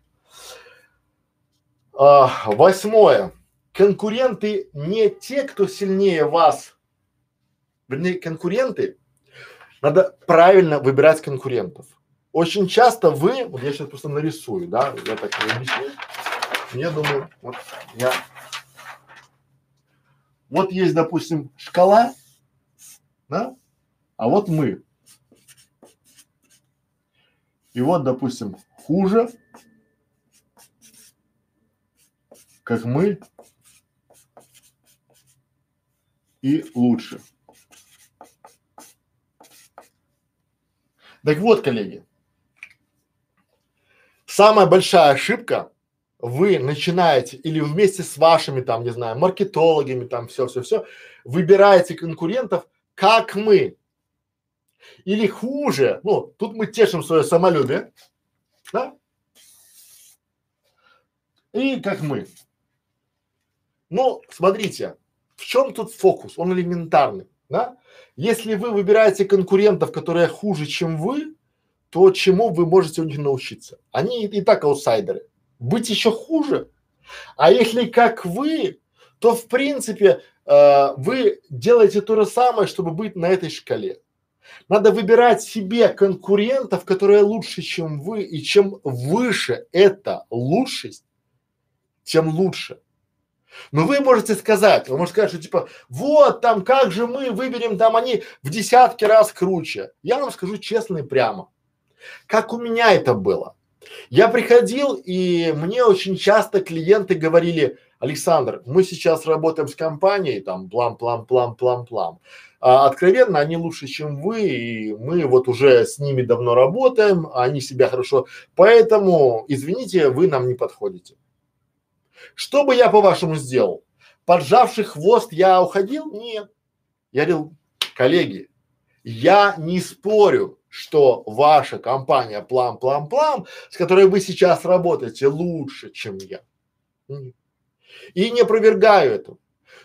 Speaker 1: А, восьмое. Конкуренты не те, кто сильнее вас. Вернее, конкуренты, надо правильно выбирать конкурентов. Очень часто вы, вот я сейчас просто нарисую, да, я так не объясню. Я думаю, вот я, вот есть, допустим, шкала, да, а вот мы. И вот, допустим, хуже, как мы, и лучше. Так вот, коллеги, Самая большая ошибка, вы начинаете или вместе с вашими там, не знаю, маркетологами там все-все-все, выбираете конкурентов, как мы. Или хуже, ну, тут мы тешим свое самолюбие, да? И как мы. Ну, смотрите, в чем тут фокус? Он элементарный, да? Если вы выбираете конкурентов, которые хуже, чем вы, то, чему вы можете у них научиться. Они и, так аутсайдеры. Быть еще хуже. А если как вы, то в принципе э, вы делаете то же самое, чтобы быть на этой шкале. Надо выбирать себе конкурентов, которые лучше, чем вы, и чем выше эта лучшесть, тем лучше. Но вы можете сказать, вы можете сказать, что типа, вот там как же мы выберем, там они в десятки раз круче. Я вам скажу честно и прямо. Как у меня это было? Я приходил, и мне очень часто клиенты говорили, Александр, мы сейчас работаем с компанией, там, плам, плам, плам, плам, плам. А, откровенно, они лучше, чем вы, и мы вот уже с ними давно работаем, они себя хорошо, поэтому, извините, вы нам не подходите. Что бы я по-вашему сделал? Поджавший хвост я уходил? Нет. Я говорил, коллеги, я не спорю, что ваша компания Плам Плам Плам, с которой вы сейчас работаете, лучше, чем я. И не опровергаю это.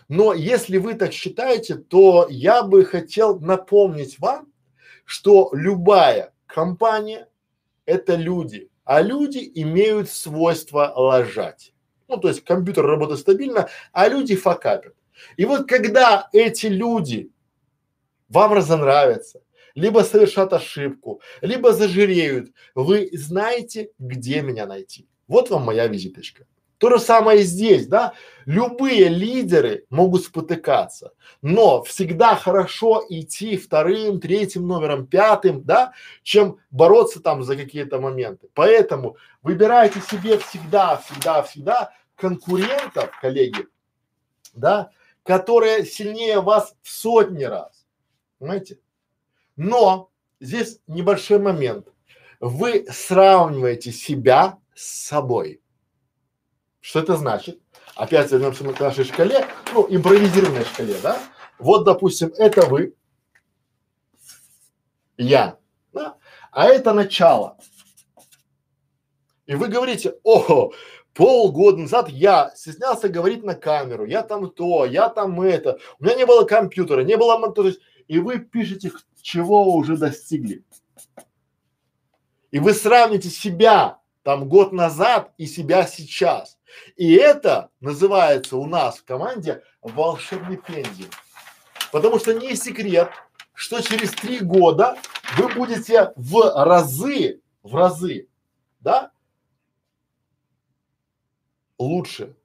Speaker 1: Но если вы так считаете, то я бы хотел напомнить вам, что любая компания – это люди, а люди имеют свойство лажать. Ну, то есть компьютер работает стабильно, а люди факапят. И вот когда эти люди вам разонравятся, либо совершат ошибку, либо зажиреют. Вы знаете, где меня найти. Вот вам моя визиточка. То же самое и здесь, да. Любые лидеры могут спотыкаться, но всегда хорошо идти вторым, третьим номером, пятым, да, чем бороться там за какие-то моменты. Поэтому выбирайте себе всегда, всегда, всегда конкурентов, коллеги, да, которые сильнее вас в сотни раз. Понимаете? Но здесь небольшой момент. Вы сравниваете себя с собой. Что это значит? Опять вернемся к нашей шкале, ну, импровизированной шкале, да? Вот, допустим, это вы, я, да? А это начало. И вы говорите, о, полгода назад я стеснялся говорить на камеру, я там то, я там это, у меня не было компьютера, не было, есть, и вы пишете, чего уже достигли. И вы сравните себя там год назад и себя сейчас. И это называется у нас в команде волшебный пензель. Потому что не секрет, что через три года вы будете в разы, в разы, да, лучше.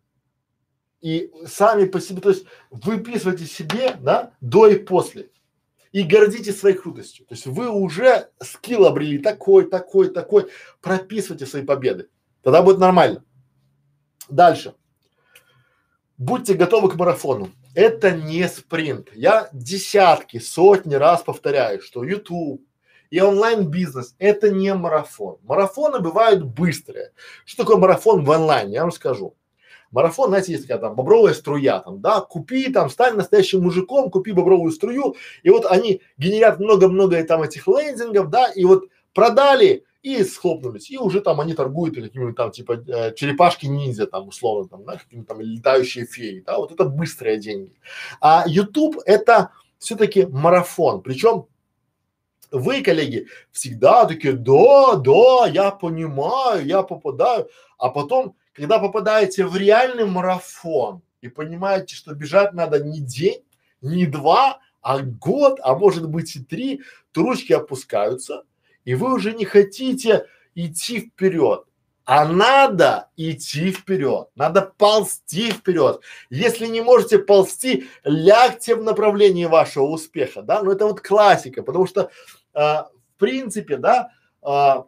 Speaker 1: И сами по себе, то есть выписывайте себе, да, до и после. И гордитесь своей крутостью. То есть вы уже скилл обрели такой, такой, такой. Прописывайте свои победы. Тогда будет нормально. Дальше. Будьте готовы к марафону. Это не спринт. Я десятки, сотни раз повторяю, что YouTube и онлайн-бизнес – это не марафон. Марафоны бывают быстрые. Что такое марафон в онлайне? Я вам скажу. Марафон, знаете, есть такая там бобровая струя, там, да, купи там, стань настоящим мужиком, купи бобровую струю, и вот они генерят много-много там этих лендингов, да, и вот продали и схлопнулись, и уже там они торгуют какими-то там типа э, черепашки ниндзя там условно там, да, какими-то там летающие феи, да, вот это быстрые деньги. А YouTube это все-таки марафон, причем вы, коллеги, всегда такие, да, да, я понимаю, я попадаю, а потом, когда попадаете в реальный марафон и понимаете, что бежать надо не день, не два, а год, а может быть и три, то ручки опускаются, и вы уже не хотите идти вперед, а надо идти вперед, надо ползти вперед. Если не можете ползти, лягте в направлении вашего успеха, да, ну это вот классика, потому что а, в принципе, да, а,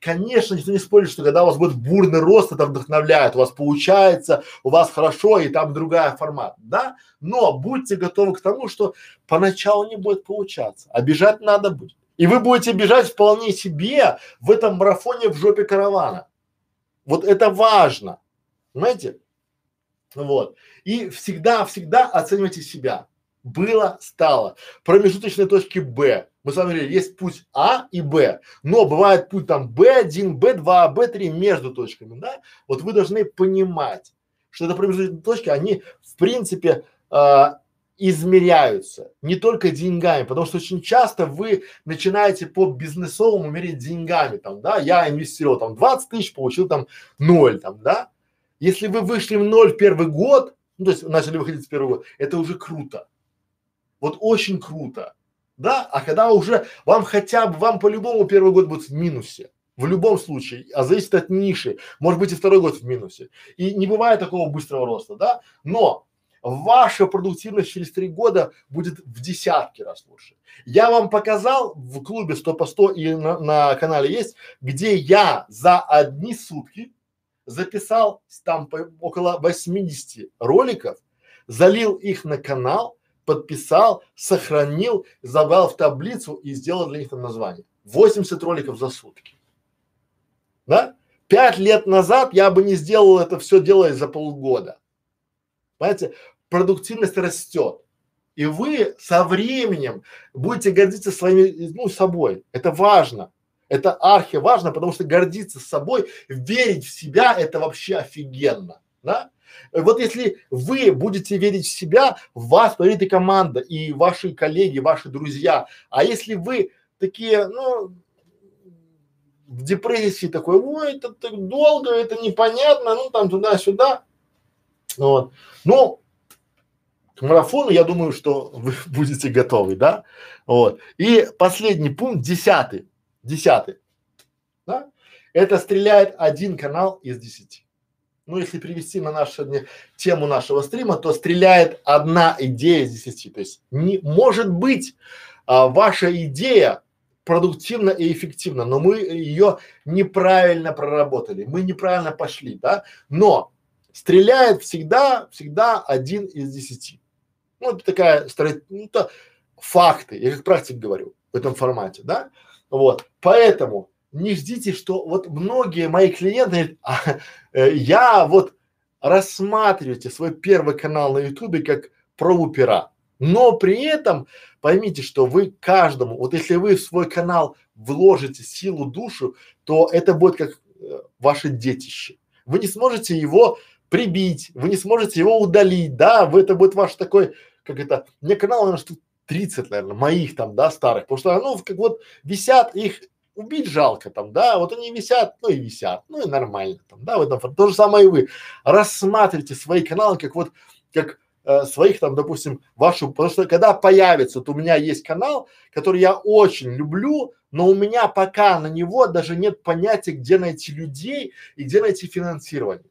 Speaker 1: конечно, никто не спорит, что когда у вас будет бурный рост, это вдохновляет, у вас получается, у вас хорошо и там другая формат, да, но будьте готовы к тому, что поначалу не будет получаться, а надо будет. И вы будете бежать вполне себе в этом марафоне в жопе каравана. Вот это важно. Понимаете? Вот. И всегда-всегда оценивайте себя. Было, стало. Промежуточные точки Б. Мы с вами говорили, есть путь А и Б, но бывает путь там Б1, Б2, Б3 между точками, да? Вот вы должны понимать, что это промежуточные точки, они в принципе а, измеряются не только деньгами, потому что очень часто вы начинаете по бизнесовому мерить деньгами, там, да, я инвестировал там 20 тысяч, получил там ноль, там, да. Если вы вышли в ноль в первый год, ну, то есть начали выходить в первый год, это уже круто. Вот очень круто, да, а когда уже вам хотя бы, вам по-любому первый год будет в минусе, в любом случае, а зависит от ниши, может быть и второй год в минусе. И не бывает такого быстрого роста, да, но ваша продуктивность через три года будет в десятки раз лучше. Я вам показал в клубе 100 по 100 и на, на канале есть, где я за одни сутки записал там по, около 80 роликов, залил их на канал, подписал, сохранил, забрал в таблицу и сделал для них там название. 80 роликов за сутки. Да? Пять лет назад я бы не сделал это все делая за полгода. Понимаете, продуктивность растет. И вы со временем будете гордиться своими, ну, собой. Это важно. Это архи важно, потому что гордиться собой, верить в себя, это вообще офигенно, да? Вот если вы будете верить в себя, в вас поверит и команда, и ваши коллеги, ваши друзья. А если вы такие, ну, в депрессии такой, ой, это так долго, это непонятно, ну там туда-сюда. Вот. Ну, к марафону, я думаю, что вы будете готовы, да? Вот. И последний пункт, десятый, десятый, да? это стреляет один канал из десяти. Ну, если перевести на нашу тему нашего стрима, то стреляет одна идея из десяти. То есть не может быть а, ваша идея продуктивна и эффективна, но мы ее неправильно проработали, мы неправильно пошли, да. Но стреляет всегда, всегда один из десяти. Ну, это такая, ну, это факты, я как практик говорю в этом формате, да. Вот, поэтому не ждите, что вот многие мои клиенты, а, э, я вот рассматривайте свой первый канал на ютубе как пробу пера, но при этом поймите, что вы каждому, вот если вы в свой канал вложите силу, душу, то это будет как э, ваше детище. Вы не сможете его прибить, вы не сможете его удалить, да, вы, это будет ваш такой, как это, мне канал, наверное, штук 30, наверное, моих там, да, старых, потому что, ну, как вот висят их убить жалко там, да, вот они висят, ну и висят, ну и нормально там, да, в этом то же самое и вы. Рассматривайте свои каналы как вот, как э, своих там, допустим, вашу, потому что когда появится, вот у меня есть канал, который я очень люблю, но у меня пока на него даже нет понятия, где найти людей и где найти финансирование.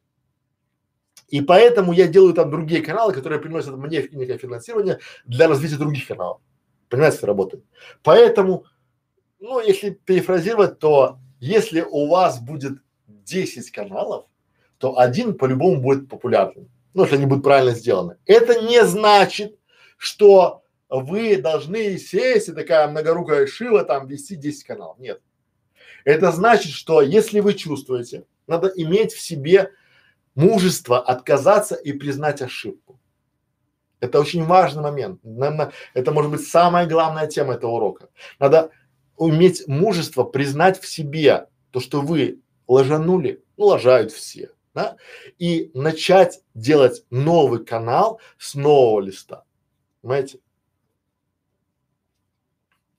Speaker 1: И поэтому я делаю там другие каналы, которые приносят мне некое финансирование для развития других каналов. Понимаете, как работает. Поэтому ну, если перефразировать, то если у вас будет 10 каналов, то один по-любому будет популярным. Ну, если они будут правильно сделаны. Это не значит, что вы должны сесть и такая многорукая шила там вести 10 каналов. Нет. Это значит, что если вы чувствуете, надо иметь в себе мужество отказаться и признать ошибку. Это очень важный момент. Это может быть самая главная тема этого урока. Надо уметь мужество признать в себе то, что вы ложанули, ну лажают все, да, и начать делать новый канал с нового листа, понимаете?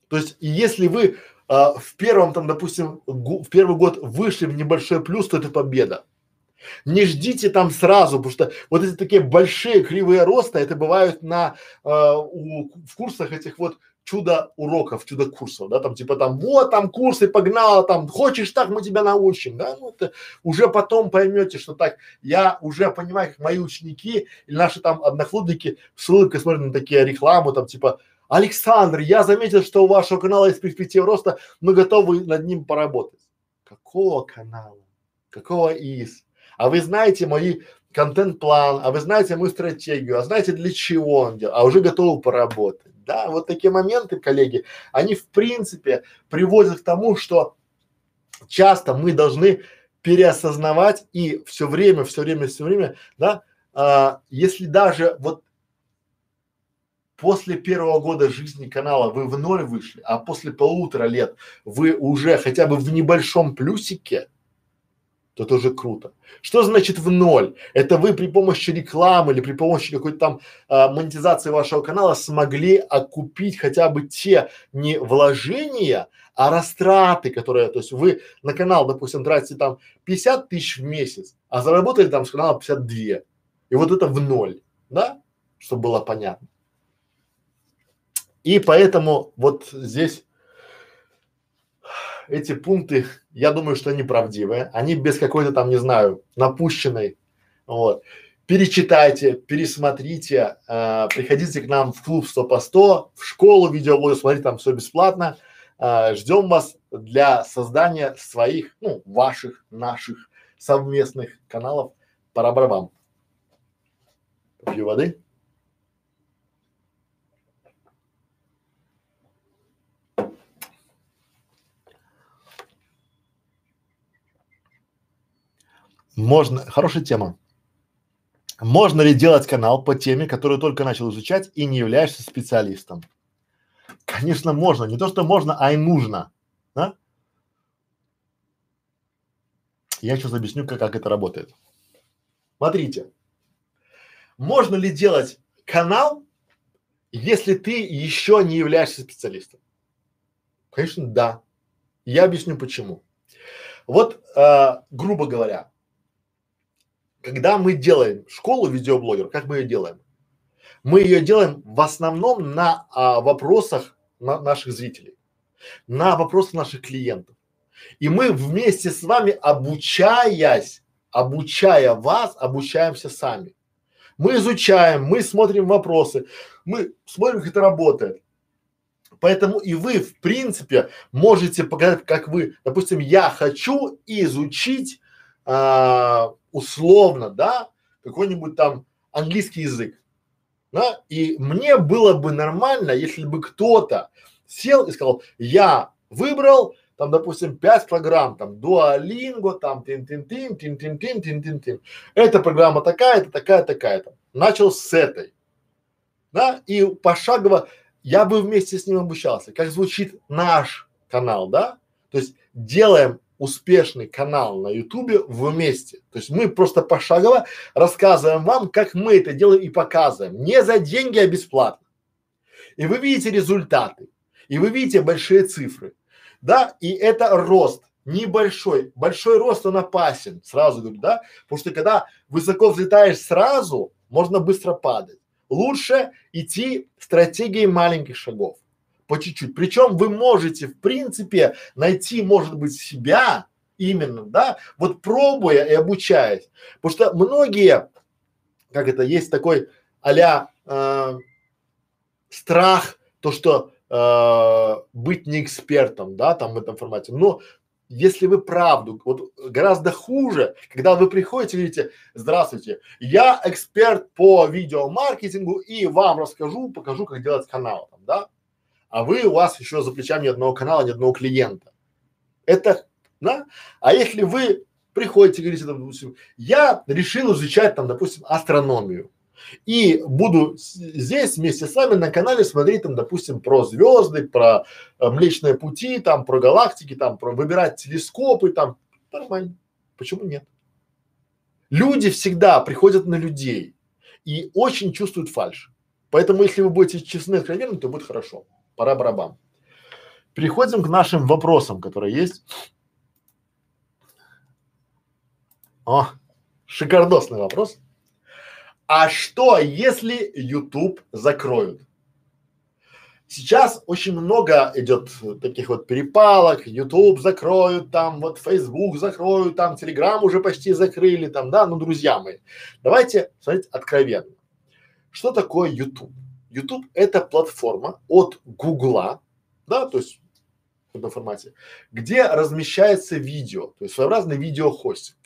Speaker 1: То есть, если вы а, в первом там, допустим, в первый год вышли в небольшой плюс, то это победа. Не ждите там сразу, потому что вот эти такие большие кривые роста, это бывают на э, у, в курсах этих вот чудо уроков, чудо курсов, да, там типа там вот там курсы погнала, там хочешь так мы тебя научим, да, ну это уже потом поймете, что так, я уже понимаю, как мои ученики или наши там одноклубники с улыбкой смотрят на такие рекламы, там типа Александр, я заметил, что у вашего канала есть перспектива роста, мы готовы над ним поработать. Какого канала? Какого ИС? А вы знаете мои контент-план, а вы знаете мою стратегию, а знаете для чего он делает, а уже готовы поработать. Да, вот такие моменты, коллеги, они в принципе приводят к тому, что часто мы должны переосознавать и все время, все время, все время, да, а, если даже вот после первого года жизни канала вы в ноль вышли, а после полутора лет вы уже хотя бы в небольшом плюсике, то тоже круто. Что значит в ноль? Это вы при помощи рекламы или при помощи какой-то там а, монетизации вашего канала смогли окупить хотя бы те не вложения, а растраты, которые, то есть вы на канал, допустим, тратите там 50 тысяч в месяц, а заработали там с канала 52. И вот это в ноль, да? Чтобы было понятно. И поэтому вот здесь эти пункты, я думаю, что они правдивые, они без какой-то там, не знаю, напущенной, вот. Перечитайте, пересмотрите, э, приходите к нам в клуб 100 по 100, в школу видеоблога, смотрите, там все бесплатно. Э, ждем вас для создания своих, ну, ваших, наших совместных каналов. Пора барабам. Пью воды. Можно, хорошая тема. Можно ли делать канал по теме, которую только начал изучать и не являешься специалистом? Конечно, можно. Не то, что можно, а и нужно. Да? Я сейчас объясню, как, как это работает. Смотрите, можно ли делать канал, если ты еще не являешься специалистом? Конечно, да. Я объясню почему. Вот, э, грубо говоря, когда мы делаем школу видеоблогер, как мы ее делаем? Мы ее делаем в основном на а, вопросах на наших зрителей, на вопросах наших клиентов. И мы вместе с вами, обучаясь, обучая вас, обучаемся сами. Мы изучаем, мы смотрим вопросы, мы смотрим, как это работает. Поэтому и вы, в принципе, можете показать, как вы, допустим, я хочу изучить а, условно, да, какой-нибудь там английский язык. Да? И мне было бы нормально, если бы кто-то сел и сказал, я выбрал там, допустим, 5 программ, там, Duolingo, там, тин-тин-тин, тин-тин-тин, тин-тин-тин. Эта программа такая-то, такая, такая-то. Начал с этой, да, и пошагово я бы вместе с ним обучался. Как звучит наш канал, да? То есть делаем успешный канал на ютубе вместе. То есть мы просто пошагово рассказываем вам, как мы это делаем и показываем. Не за деньги, а бесплатно. И вы видите результаты. И вы видите большие цифры. Да, и это рост небольшой. Большой рост он опасен, сразу говорю, да, потому что когда высоко взлетаешь сразу, можно быстро падать. Лучше идти стратегией маленьких шагов, по чуть-чуть. Причем вы можете, в принципе, найти, может быть, себя именно, да, вот пробуя и обучаясь. Потому что многие, как это, есть такой а-ля э, страх, то, что э, быть не экспертом, да, там в этом формате. Но если вы правду, вот гораздо хуже, когда вы приходите и говорите, здравствуйте, я эксперт по видеомаркетингу и вам расскажу, покажу, как делать канал, там, да, а вы, у вас еще за плечами ни одного канала, ни одного клиента. Это, да, а если вы приходите говорите, допустим, я решил изучать там, допустим, астрономию, и буду здесь вместе с вами на канале смотреть там, допустим, про звезды, про э, Млечные пути, там, про галактики, там, про выбирать телескопы, там, нормально. Почему нет? Люди всегда приходят на людей и очень чувствуют фальш. Поэтому, если вы будете честны и то будет хорошо. Пора барабан. Переходим к нашим вопросам, которые есть. О, шикардосный вопрос. А что, если YouTube закроют? Сейчас очень много идет таких вот перепалок, YouTube закроют, там вот Facebook закроют, там Telegram уже почти закрыли, там, да, ну, друзья мои, давайте смотреть откровенно. Что такое YouTube? YouTube это платформа от Гугла, да, то есть в этом формате, где размещается видео, то есть своеобразный видеохостинг.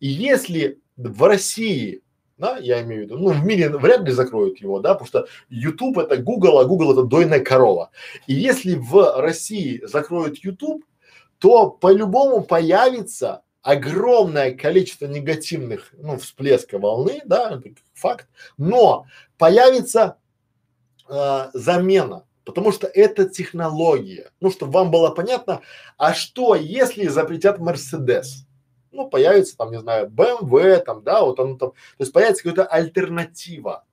Speaker 1: И если в России да, я имею в виду, ну, в мире вряд ли закроют его, да, потому что YouTube это Google, а Google это дойная корова. И если в России закроют YouTube, то по-любому появится огромное количество негативных, ну, всплеска волны, да, факт, но появится э, замена, потому что это технология. Ну, чтобы вам было понятно, а что, если запретят Мерседес? ну, появится там, не знаю, BMW, там, да, вот он там, то есть появится какая-то альтернатива.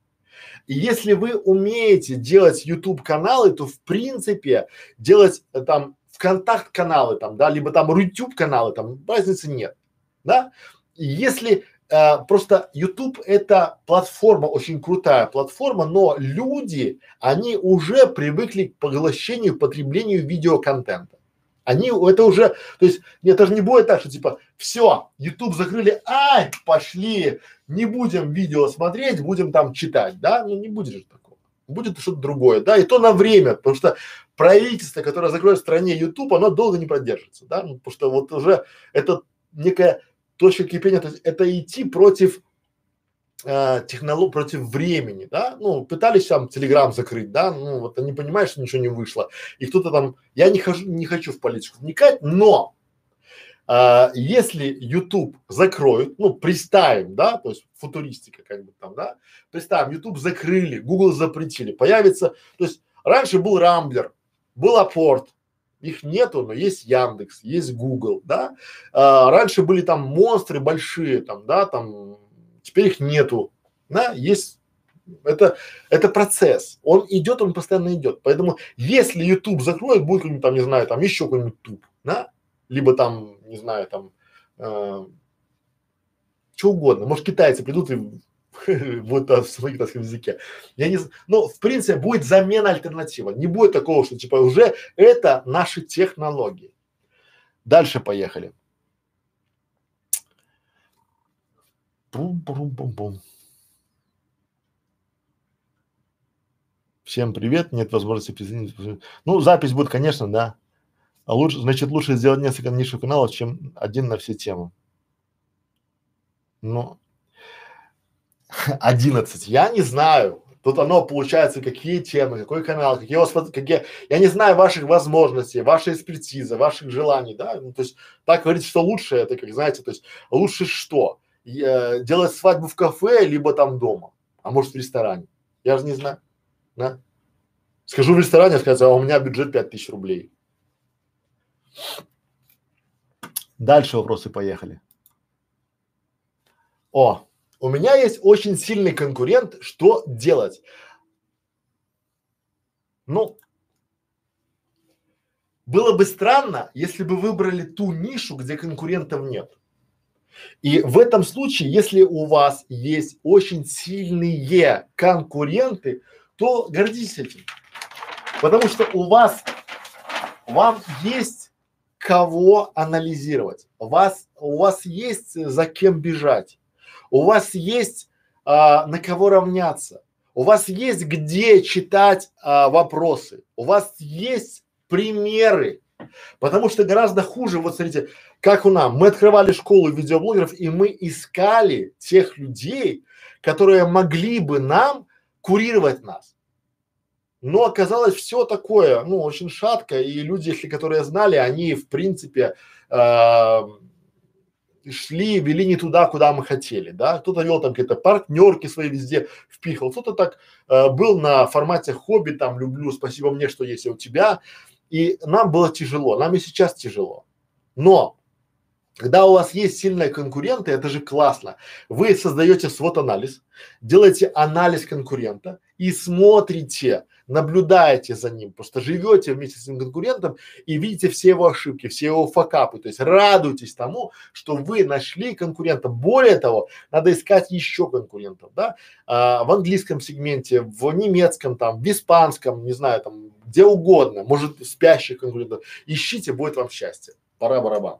Speaker 1: И если вы умеете делать YouTube каналы, то в принципе делать э, там ВКонтакт каналы там, да, либо там Рутюб каналы, там разницы нет, да. И если э, просто YouTube это платформа, очень крутая платформа, но люди, они уже привыкли к поглощению, потреблению видеоконтента. Они, это уже, то есть, это же не будет так, что типа, все, YouTube закрыли, ай, пошли, не будем видео смотреть, будем там читать, да, ну не будет же такого. Будет что-то другое, да, и то на время, потому что правительство, которое закроет в стране YouTube, оно долго не продержится, да, ну, потому что вот уже это некая точка кипения, то есть это идти против э, технолог против времени, да, ну, пытались там Телеграм закрыть, да, ну, вот они понимают, что ничего не вышло, и кто-то там, я не хожу, не хочу в политику вникать, но а, если YouTube закроют, ну, представим, да, то есть футуристика как бы там, да, представим, YouTube закрыли, Google запретили, появится, то есть раньше был Рамблер, был Апорт, их нету, но есть Яндекс, есть Google, да, а, раньше были там монстры большие, там, да, там, теперь их нету, да, есть это, это процесс. Он идет, он постоянно идет. Поэтому, если YouTube закроет, будет какой-нибудь там, не знаю, там еще какой-нибудь туп, да, либо там, не знаю, там, э, что угодно. Может, китайцы придут и будут на китайском языке. Я не. Но, в принципе, будет замена альтернатива. Не будет такого, что типа уже это наши технологии. Дальше поехали. Пум-пум-пум-пум. Всем привет, нет возможности присоединиться. Ну, запись будет, конечно, да. А лучше, значит, лучше сделать несколько нишевых каналов, чем один на все темы. Ну, одиннадцать. Я не знаю. Тут оно получается, какие темы, какой канал, какие у вас, какие, я не знаю ваших возможностей, вашей экспертизы, ваших желаний, да, ну, то есть так говорить, что лучше, это как, знаете, то есть лучше что, э, делать свадьбу в кафе, либо там дома, а может в ресторане, я же не знаю, да. Скажу в ресторане, сказать, а у меня бюджет пять тысяч рублей. Дальше вопросы поехали. О, у меня есть очень сильный конкурент, что делать? Ну, было бы странно, если бы выбрали ту нишу, где конкурентов нет. И в этом случае, если у вас есть очень сильные конкуренты, то гордитесь этим. Потому что у вас, вам есть кого анализировать, вас, у вас есть за кем бежать у вас есть а, на кого равняться, у вас есть где читать а, вопросы, у вас есть примеры, потому что гораздо хуже, вот смотрите, как у нас, мы открывали школу видеоблогеров и мы искали тех людей, которые могли бы нам курировать нас. Но оказалось все такое, ну, очень шатко, и люди, если которые знали, они в принципе э, шли, вели не туда, куда мы хотели, да, кто-то вел там какие-то партнерки свои везде впихал, кто-то так э, был на формате хобби, там, люблю, спасибо мне, что есть у тебя, и нам было тяжело, нам и сейчас тяжело, но когда у вас есть сильные конкуренты, это же классно. Вы создаете свод-анализ, делаете анализ конкурента и смотрите, наблюдаете за ним, просто живете вместе с этим конкурентом и видите все его ошибки, все его факапы, то есть радуйтесь тому, что вы нашли конкурента. Более того, надо искать еще конкурентов, да, а, в английском сегменте, в немецком там, в испанском, не знаю, там, где угодно, может спящих конкурентов. Ищите, будет вам счастье. Пора барабан.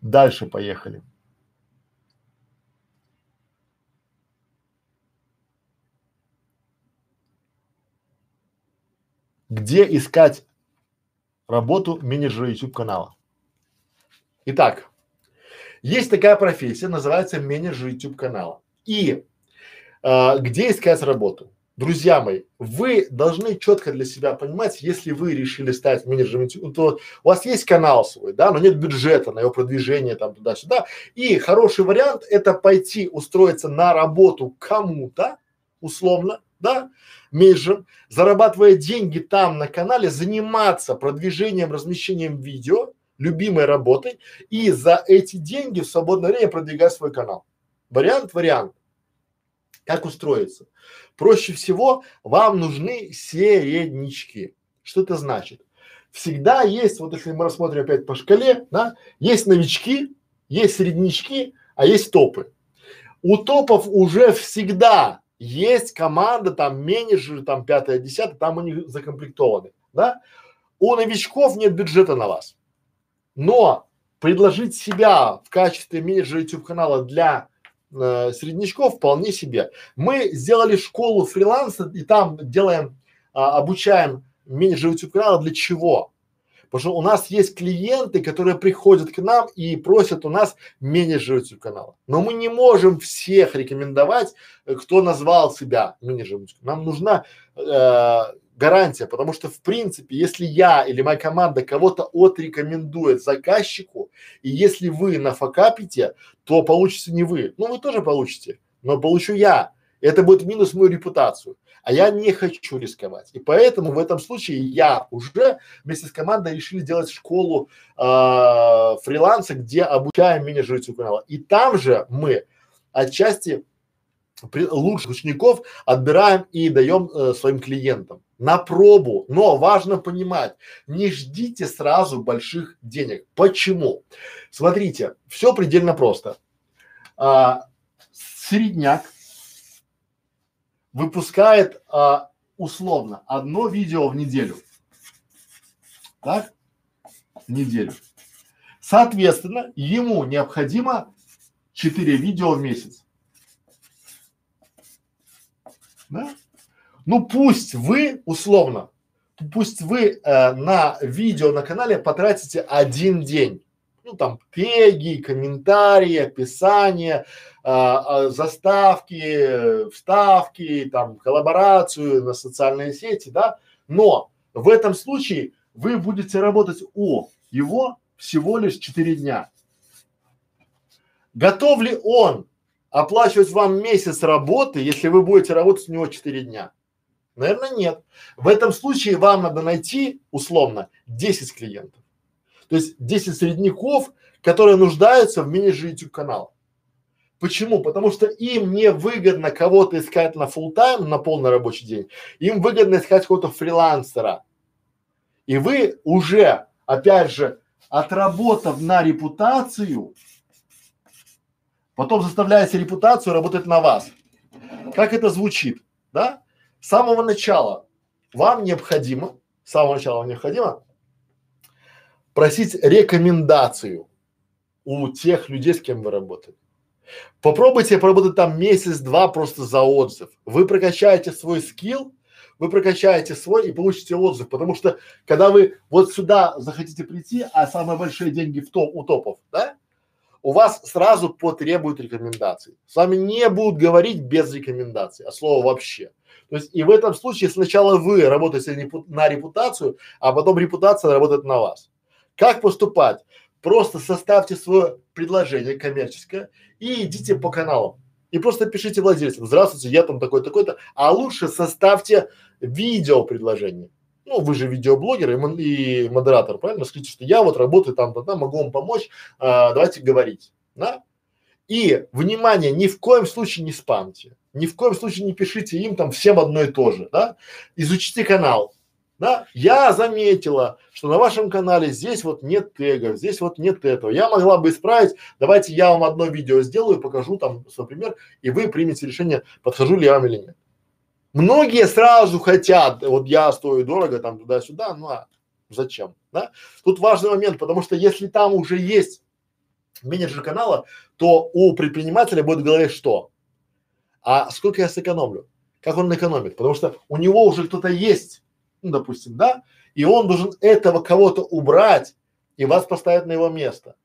Speaker 1: Дальше поехали. Где искать работу менеджера YouTube канала? Итак, есть такая профессия, называется менеджер YouTube канала. И э, где искать работу? Друзья мои, вы должны четко для себя понимать, если вы решили стать менеджером то у вас есть канал свой, да, но нет бюджета на его продвижение там туда-сюда. И хороший вариант это пойти устроиться на работу кому-то, условно, да, менеджером, зарабатывая деньги там на канале, заниматься продвижением, размещением видео, любимой работой и за эти деньги в свободное время продвигать свой канал. Вариант, вариант. Как устроиться? Проще всего вам нужны середнячки. Что это значит? Всегда есть, вот если мы рассмотрим опять по шкале, да, есть новички, есть среднячки, а есть топы. У топов уже всегда есть команда, там менеджеры, там пятое, десятое, там они закомплектованы, да. У новичков нет бюджета на вас, но предложить себя в качестве менеджера YouTube канала для э, среднячков вполне себе. Мы сделали школу фриланса и там делаем, а, обучаем менеджера YouTube канала для чего? Потому что у нас есть клиенты, которые приходят к нам и просят у нас менеджера YouTube канала. Но мы не можем всех рекомендовать, э, кто назвал себя менеджером. Нам нужна э, гарантия, потому что в принципе, если я или моя команда кого-то отрекомендует заказчику, и если вы нафакапите, то получите не вы. Ну, вы тоже получите, но получу я. Это будет минус мою репутацию а я не хочу рисковать. И поэтому в этом случае я уже вместе с командой решили делать школу э, фриланса, где обучаем менеджеры YouTube канала. И там же мы отчасти при, лучших учеников отбираем и даем э, своим клиентам на пробу. Но важно понимать, не ждите сразу больших денег. Почему? Смотрите, все предельно просто. А, средняк выпускает а, условно одно видео в неделю. так, неделю. Соответственно, ему необходимо 4 видео в месяц. Да? Ну пусть вы условно, пусть вы э, на видео на канале потратите один день. Ну там теги, комментарии, описание, а, а, заставки, вставки, там коллаборацию на социальные сети, да. Но в этом случае вы будете работать у его всего лишь 4 дня. Готов ли он оплачивать вам месяц работы, если вы будете работать у него 4 дня? Наверное, нет. В этом случае вам надо найти условно 10 клиентов. То есть 10 средняков, которые нуждаются в менеджере YouTube канала. Почему? Потому что им не выгодно кого-то искать на full тайм на полный рабочий день. Им выгодно искать какого-то фрилансера. И вы уже, опять же, отработав на репутацию, потом заставляете репутацию работать на вас. Как это звучит, да? С самого начала вам необходимо, с самого начала вам необходимо просить рекомендацию у тех людей, с кем вы работаете. Попробуйте поработать там месяц-два просто за отзыв. Вы прокачаете свой скилл, вы прокачаете свой и получите отзыв, потому что когда вы вот сюда захотите прийти, а самые большие деньги в топ, у топов, да, у вас сразу потребуют рекомендаций. С вами не будут говорить без рекомендаций, а слово вообще. То есть и в этом случае сначала вы работаете на репутацию, а потом репутация работает на вас. Как поступать? Просто составьте свое предложение коммерческое и идите по каналам. И просто пишите владельцам, здравствуйте, я там такой-такой-то, а лучше составьте видео предложение. Ну, вы же видеоблогер и, и модератор, правильно? Скажите, что я вот работаю там-то там, могу вам помочь, а, давайте говорить, да? И, внимание, ни в коем случае не спамьте, ни в коем случае не пишите им там всем одно и то же, да? Изучите канал, да, я заметила, что на вашем канале здесь вот нет тегов, здесь вот нет этого. Я могла бы исправить. Давайте я вам одно видео сделаю, покажу там свой пример, и вы примете решение, подхожу ли я вам или нет. Многие сразу хотят, вот я стою дорого там туда-сюда, ну а зачем, да? Тут важный момент, потому что если там уже есть менеджер канала, то у предпринимателя будет в голове что? А сколько я сэкономлю? Как он экономит? Потому что у него уже кто-то есть ну, допустим, да, и он должен этого кого-то убрать и вас поставить на его место.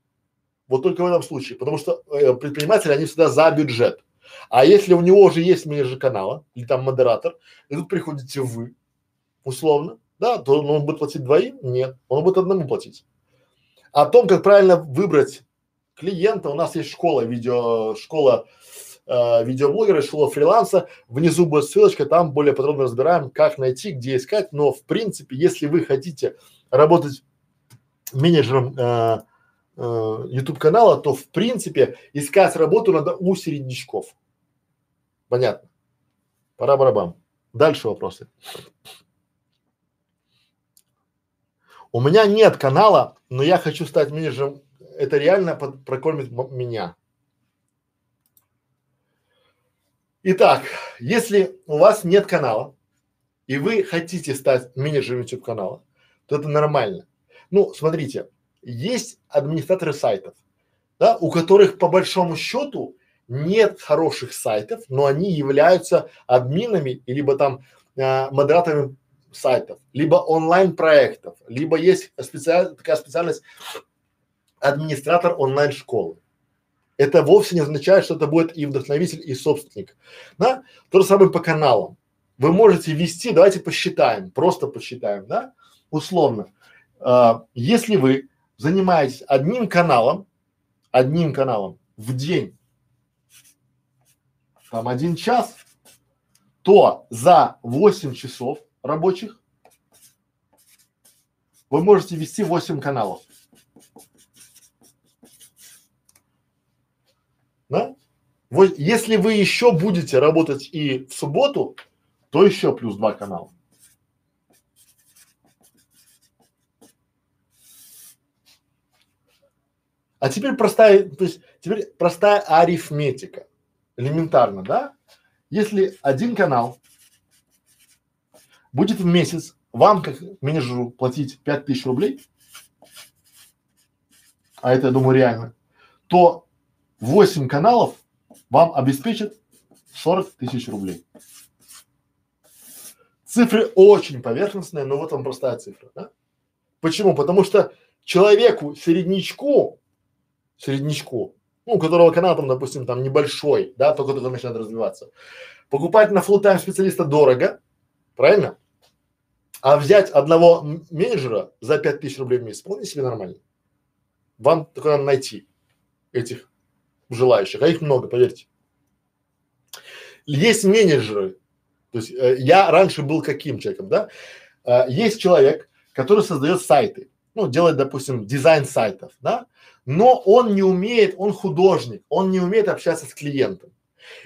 Speaker 1: Вот только в этом случае, потому что э, предприниматели, они всегда за бюджет. А если у него уже есть менеджер канала или там модератор, и тут приходите вы, условно, да, то он будет платить двоим? Нет, он будет одному платить. О том, как правильно выбрать клиента, у нас есть школа, видео, школа э, видеоблогера, школа фриланса. Внизу будет ссылочка, там более подробно разбираем, как найти, где искать. Но в принципе, если вы хотите работать менеджером э, э, YouTube канала, то в принципе искать работу надо у середнячков. Понятно? Пора барабан. Дальше вопросы. У меня нет канала, но я хочу стать менеджером. Это реально под, прокормит меня. Итак, если у вас нет канала и вы хотите стать менеджером YouTube канала, то это нормально. Ну, смотрите, есть администраторы сайтов, да, у которых по большому счету нет хороших сайтов, но они являются админами либо там э, модераторами сайтов, либо онлайн проектов, либо есть специаль, такая специальность администратор онлайн школы это вовсе не означает, что это будет и вдохновитель, и собственник. Да? То же самое по каналам. Вы можете вести, давайте посчитаем, просто посчитаем, да, условно. А, если вы занимаетесь одним каналом, одним каналом в день, там один час, то за 8 часов рабочих вы можете вести 8 каналов. Да? Вот если вы еще будете работать и в субботу, то еще плюс два канала. А теперь простая, то есть теперь простая арифметика, элементарно, да? Если один канал будет в месяц вам как менеджеру платить 5000 рублей, а это, я думаю, реально, то 8 каналов вам обеспечат 40 тысяч рублей. Цифры очень поверхностные, но вот вам простая цифра, да? Почему? Потому что человеку, середнячку, середнячку, ну, у которого канал там, допустим, там небольшой, да, только только начинает развиваться, покупать на full тайм специалиста дорого, правильно? А взять одного менеджера за пять тысяч рублей в месяц вполне себе нормально. Вам только надо найти этих желающих, а их много, поверьте. Есть менеджеры, то есть э, я раньше был каким человеком, да? Э, есть человек, который создает сайты, ну, делает, допустим, дизайн сайтов, да? Но он не умеет, он художник, он не умеет общаться с клиентом.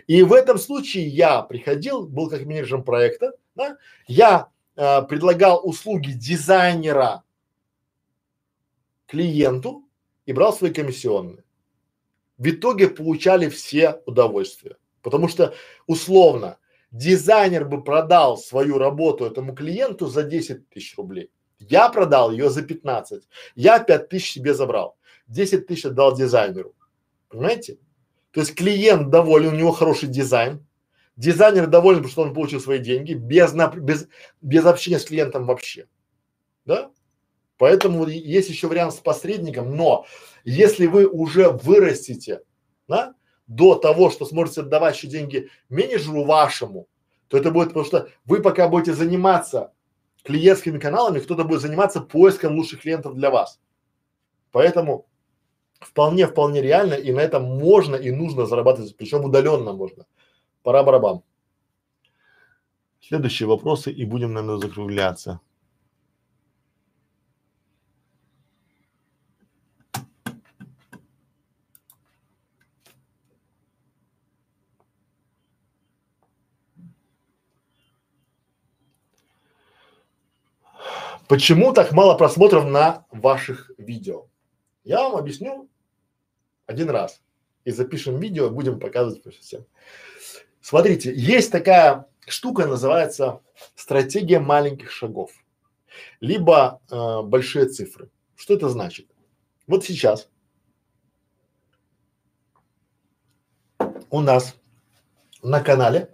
Speaker 1: И в этом случае я приходил, был как менеджером проекта, да? Я э, предлагал услуги дизайнера клиенту и брал свои комиссионные. В итоге получали все удовольствие. Потому что условно дизайнер бы продал свою работу этому клиенту за 10 тысяч рублей. Я продал ее за 15. Я 5 тысяч себе забрал. 10 тысяч отдал дизайнеру. Понимаете? То есть клиент доволен, у него хороший дизайн. Дизайнер доволен, потому что он получил свои деньги без, без, без общения с клиентом вообще. Да? Поэтому есть еще вариант с посредником, но если вы уже вырастите, да, до того, что сможете отдавать еще деньги менеджеру вашему, то это будет потому что вы пока будете заниматься клиентскими каналами, кто-то будет заниматься поиском лучших клиентов для вас. Поэтому вполне, вполне реально, и на этом можно и нужно зарабатывать, причем удаленно можно. Пора барабан. Следующие вопросы и будем, наверное, закругляться. Почему так мало просмотров на ваших видео? Я вам объясню один раз. И запишем видео, будем показывать по всем. Смотрите, есть такая штука, называется стратегия маленьких шагов, либо э, большие цифры. Что это значит? Вот сейчас у нас на канале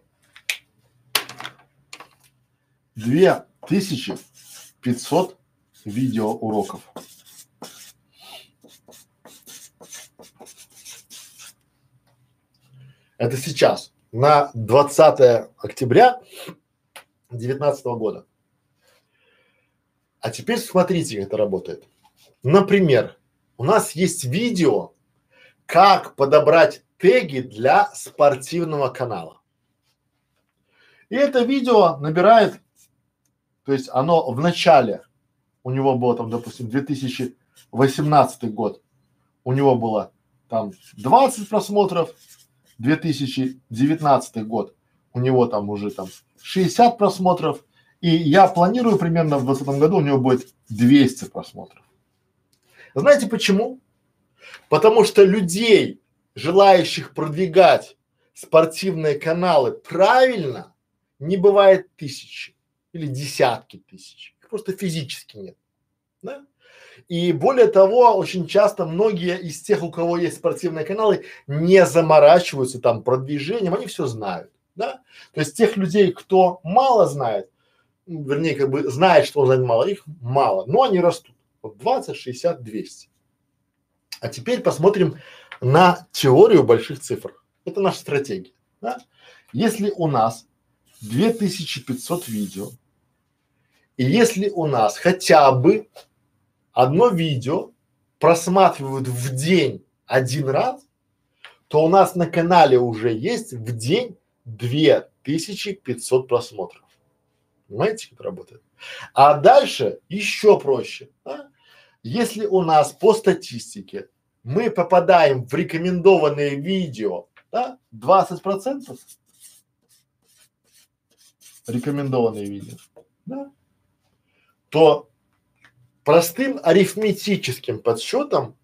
Speaker 1: две тысячи 500 видеоуроков. Это сейчас, на 20 октября 2019 года. А теперь смотрите, как это работает. Например, у нас есть видео, как подобрать теги для спортивного канала. И это видео набирает то есть оно в начале, у него было там, допустим, 2018 год, у него было там 20 просмотров, 2019 год, у него там уже там 60 просмотров, и я планирую примерно в этом году у него будет 200 просмотров. Знаете почему? Потому что людей, желающих продвигать спортивные каналы правильно, не бывает тысячи или десятки тысяч. Их просто физически нет. Да? И более того, очень часто многие из тех, у кого есть спортивные каналы, не заморачиваются там продвижением, они все знают. Да? То есть тех людей, кто мало знает, вернее, как бы знает, что он знает мало, их мало, но они растут. Вот 20, 60, 200. А теперь посмотрим на теорию больших цифр. Это наша стратегия. Да? Если у нас 2500 видео, и если у нас хотя бы одно видео просматривают в день один раз, то у нас на канале уже есть в день 2500 просмотров. Понимаете, как работает? А дальше еще проще. Да? Если у нас по статистике мы попадаем в рекомендованные видео, да, 20 процентов рекомендованные видео, да, то простым арифметическим подсчетом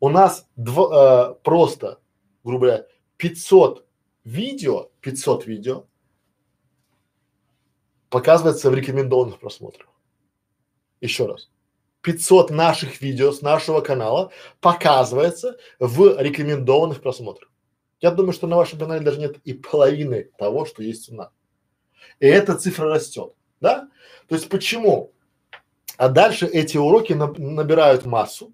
Speaker 1: у нас дв, э, просто, грубо говоря, 500 видео, 500 видео показывается в рекомендованных просмотрах. еще раз, 500 наших видео с нашего канала показывается в рекомендованных просмотрах. Я думаю, что на вашем канале даже нет и половины того, что есть у нас. И эта цифра растет, да? То есть почему? А дальше эти уроки набирают массу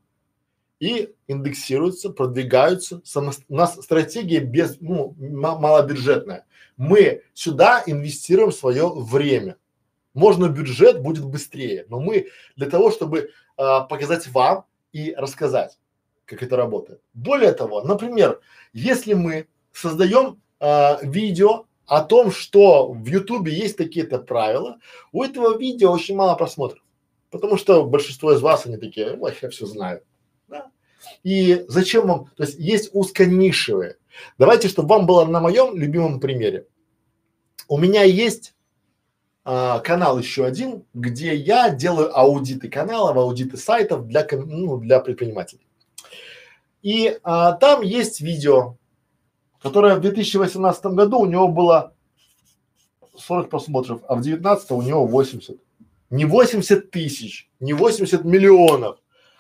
Speaker 1: и индексируются, продвигаются. Само, у нас стратегия без, ну, малобюджетная. Мы сюда инвестируем свое время. Можно бюджет будет быстрее, но мы для того, чтобы а, показать вам и рассказать, как это работает. Более того, например, если мы создаем а, видео о том, что в Ютубе есть такие-то правила, у этого видео очень мало просмотров. Потому что большинство из вас, они такие, я все знаю. Да? И зачем вам, то есть есть узконишевые. Давайте, чтобы вам было на моем любимом примере. У меня есть а, канал еще один, где я делаю аудиты каналов, аудиты сайтов для, ну, для предпринимателей. И а, там есть видео, которое в 2018 году у него было 40 просмотров, а в 2019 у него 80 не 80 тысяч, не 80 миллионов,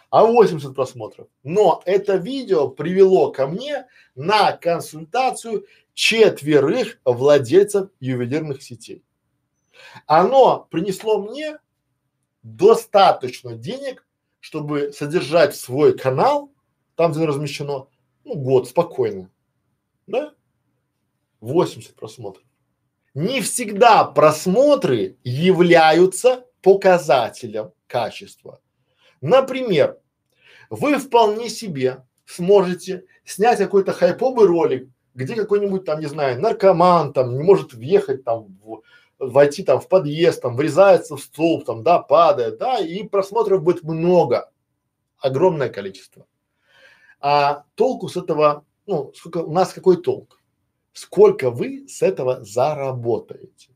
Speaker 1: а 80 просмотров. Но это видео привело ко мне на консультацию четверых владельцев ювелирных сетей. Оно принесло мне достаточно денег, чтобы содержать свой канал, там, где размещено, ну, год спокойно. Да? 80 просмотров. Не всегда просмотры являются показателям качества. Например, вы вполне себе сможете снять какой-то хайповый ролик, где какой-нибудь там, не знаю, наркоман там не может въехать там в, войти там в подъезд, там врезается в столб, там, да, падает, да, и просмотров будет много, огромное количество. А толку с этого, ну, сколько, у нас какой толк? Сколько вы с этого заработаете?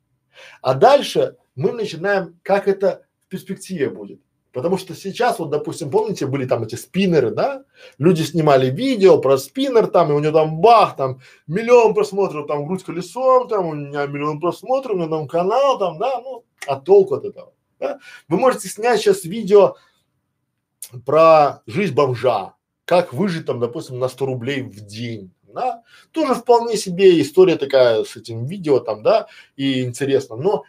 Speaker 1: А дальше мы начинаем, как это в перспективе будет. Потому что сейчас, вот, допустим, помните, были там эти спиннеры, да? Люди снимали видео про спиннер там, и у него там бах, там миллион просмотров, там грудь колесом, там у меня миллион просмотров, у меня там канал, там, да, ну, а толку от этого, да? Вы можете снять сейчас видео про жизнь бомжа, как выжить там, допустим, на 100 рублей в день, да? Тоже вполне себе история такая с этим видео там, да, и интересно, но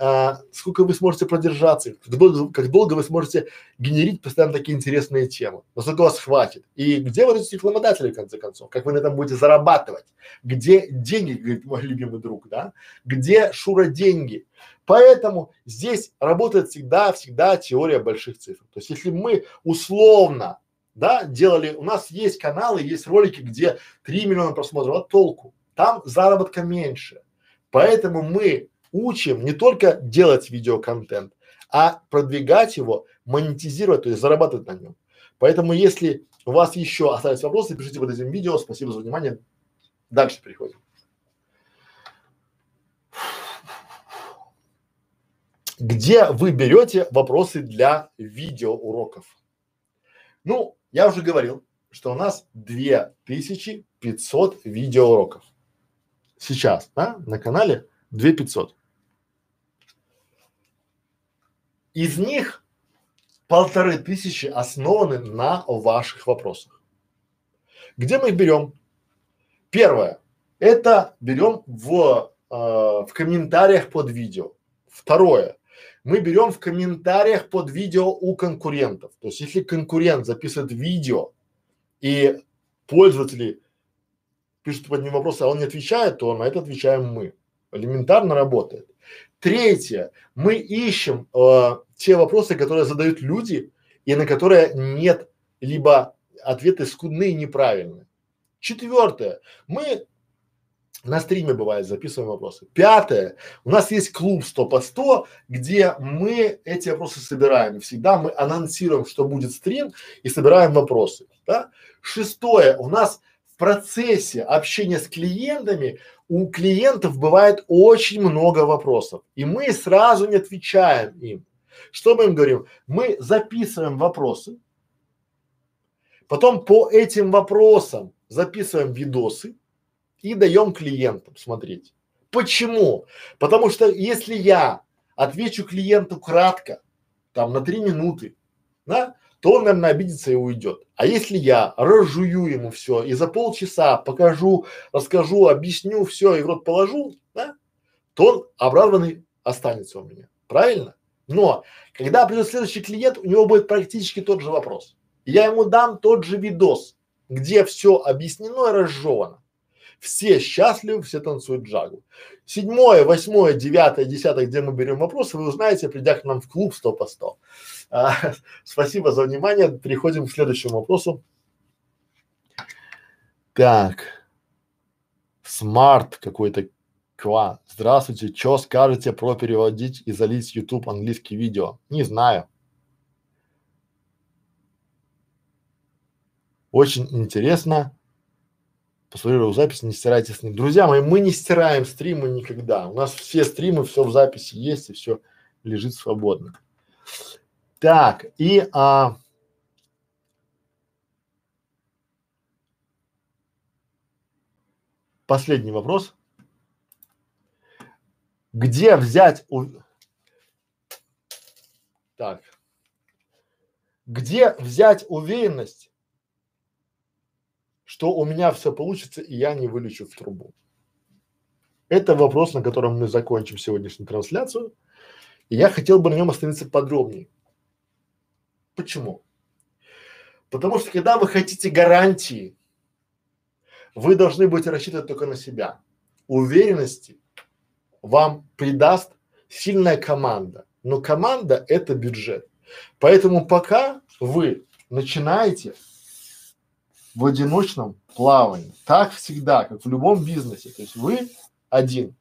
Speaker 1: а, сколько вы сможете продержаться, как долго, как долго вы сможете генерить постоянно такие интересные темы, насколько вас хватит, и где вы эти рекламодатели в конце концов, как вы на этом будете зарабатывать, где деньги, говорит мой любимый друг, да, где Шура деньги. Поэтому здесь работает всегда, всегда теория больших цифр. То есть если мы условно, да, делали, у нас есть каналы, есть ролики, где 3 миллиона просмотров, а толку? Там заработка меньше. Поэтому мы учим не только делать видеоконтент, а продвигать его, монетизировать, то есть зарабатывать на нем. Поэтому, если у вас еще остались вопросы, пишите под этим видео. Спасибо за внимание. Дальше переходим. Где вы берете вопросы для видеоуроков? Ну, я уже говорил, что у нас 2500 видеоуроков. Сейчас, да, на канале 2500. Из них полторы тысячи основаны на ваших вопросах. Где мы их берем? Первое. Это берем в, э, в комментариях под видео. Второе. Мы берем в комментариях под видео у конкурентов. То есть, если конкурент записывает видео и пользователи пишут под ним вопросы, а он не отвечает, то на это отвечаем мы. Элементарно работает. Третье. Мы ищем э, те вопросы, которые задают люди и на которые нет либо ответы скудные и неправильные. Четвертое. Мы на стриме бывает записываем вопросы. Пятое. У нас есть клуб 100 по 100, где мы эти вопросы собираем. Всегда мы анонсируем, что будет стрим и собираем вопросы. Да? Шестое. У нас в процессе общения с клиентами у клиентов бывает очень много вопросов. И мы сразу не отвечаем им. Что мы им говорим? Мы записываем вопросы, потом по этим вопросам записываем видосы и даем клиентам смотреть. Почему? Потому что если я отвечу клиенту кратко, там на три минуты, да, то он, наверное, обидится и уйдет. А если я разжую ему все и за полчаса покажу, расскажу, объясню все и в рот положу, да, то он обрадованный останется у меня. Правильно? Но когда придет следующий клиент, у него будет практически тот же вопрос. Я ему дам тот же видос, где все объяснено и разжевано. Все счастливы, все танцуют джагу. Седьмое, восьмое, девятое, десятое, где мы берем вопросы, вы узнаете, придя к нам в клуб 100 по 100. А, спасибо за внимание. Переходим к следующему вопросу. Так. Смарт какой-то Ква. Здравствуйте. Что скажете про переводить и залить YouTube английские видео? Не знаю. Очень интересно. Посмотрел запись, не стирайте с ним. Друзья мои, мы не стираем стримы никогда. У нас все стримы, все в записи есть и все лежит свободно. Так, и а, последний вопрос. Где взять у... Так. Где взять уверенность, что у меня все получится и я не вылечу в трубу? Это вопрос, на котором мы закончим сегодняшнюю трансляцию. И я хотел бы на нем остановиться подробнее. Почему? Потому что когда вы хотите гарантии, вы должны будете рассчитывать только на себя. Уверенности вам придаст сильная команда. Но команда – это бюджет. Поэтому пока вы начинаете в одиночном плавании, так всегда, как в любом бизнесе, то есть вы один,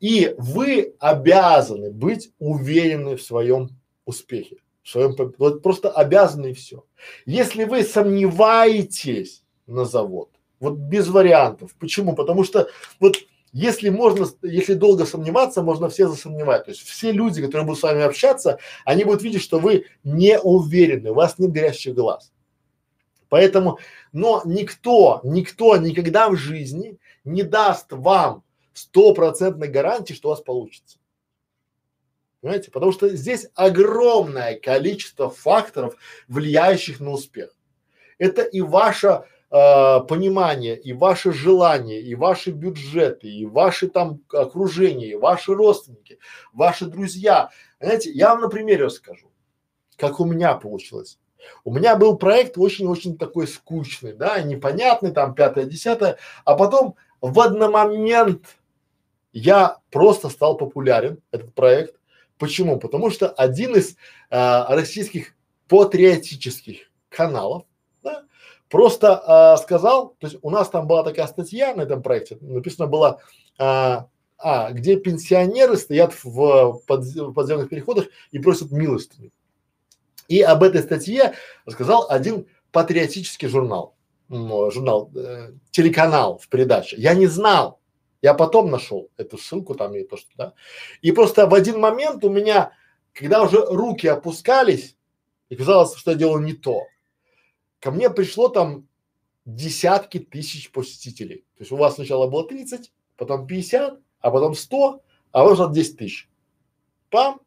Speaker 1: и вы обязаны быть уверены в своем успехе, в своем, вот просто обязаны и все. Если вы сомневаетесь на завод, вот без вариантов. Почему? Потому что вот если можно, если долго сомневаться, можно все засомневать. То есть все люди, которые будут с вами общаться, они будут видеть, что вы не уверены, у вас нет горящих глаз. Поэтому, но никто, никто никогда в жизни не даст вам стопроцентной гарантии, что у вас получится. Понимаете? Потому что здесь огромное количество факторов, влияющих на успех. Это и ваша э, понимание, и ваши желания, и ваши бюджеты, и ваши там окружение, и ваши родственники, ваши друзья. Знаете, я вам на примере расскажу, как у меня получилось. У меня был проект очень-очень такой скучный, да, непонятный, там пятое, десятое, а потом в один момент я просто стал популярен, этот проект. Почему? Потому что один из э, российских патриотических каналов Просто а, сказал, то есть у нас там была такая статья на этом проекте, написано было, а, а где пенсионеры стоят в, под, в подземных переходах и просят милостыню. И об этой статье рассказал один патриотический журнал, журнал, э, телеканал в передаче. Я не знал, я потом нашел эту ссылку там и то, что да. И просто в один момент у меня, когда уже руки опускались, и казалось, что я делаю не то, ко мне пришло там десятки тысяч посетителей. То есть у вас сначала было 30, потом 50, а потом 100, а уже 10 тысяч. Пам.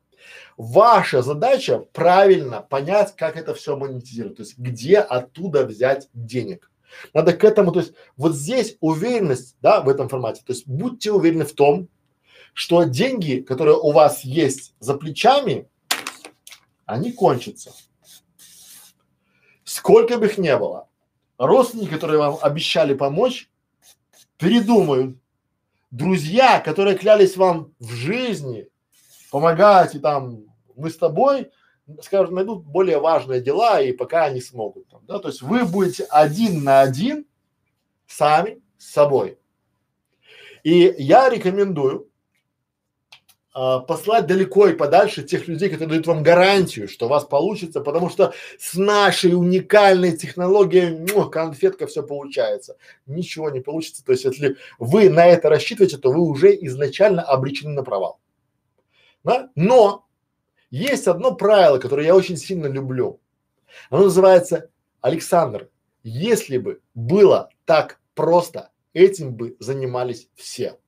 Speaker 1: Ваша задача правильно понять, как это все монетизировать, то есть где оттуда взять денег. Надо к этому, то есть вот здесь уверенность, да, в этом формате, то есть будьте уверены в том, что деньги, которые у вас есть за плечами, они кончатся. Сколько бы их не было, родственники, которые вам обещали помочь, передумают. Друзья, которые клялись вам в жизни, помогать и там мы с тобой, скажут, найдут более важные дела и пока они смогут. Там, да? То есть вы будете один на один сами с собой. И я рекомендую а, послать далеко и подальше тех людей, которые дают вам гарантию, что у вас получится, потому что с нашей уникальной технологией ну, конфетка все получается. Ничего не получится. То есть, если вы на это рассчитываете, то вы уже изначально обречены на провал. Да? Но есть одно правило, которое я очень сильно люблю. Оно называется Александр. Если бы было так просто, этим бы занимались все.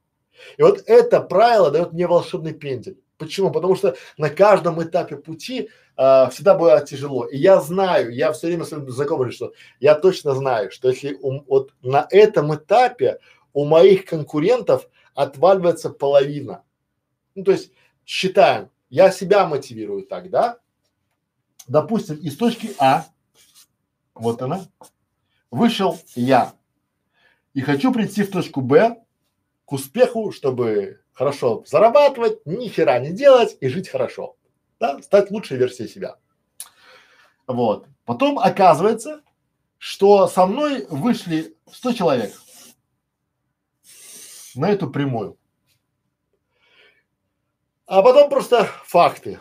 Speaker 1: И вот это правило дает мне волшебный пендель. Почему? Потому что на каждом этапе пути э, всегда было тяжело. И я знаю, я все время своим знакомым что я точно знаю, что если у, вот на этом этапе у моих конкурентов отваливается половина. Ну, то есть считаем, я себя мотивирую так, да? Допустим, из точки А, вот она, вышел я и хочу прийти в точку Б к успеху, чтобы хорошо зарабатывать, ни хера не делать и жить хорошо. Да, стать лучшей версией себя. Вот. Потом оказывается, что со мной вышли 100 человек на эту прямую. А потом просто факты.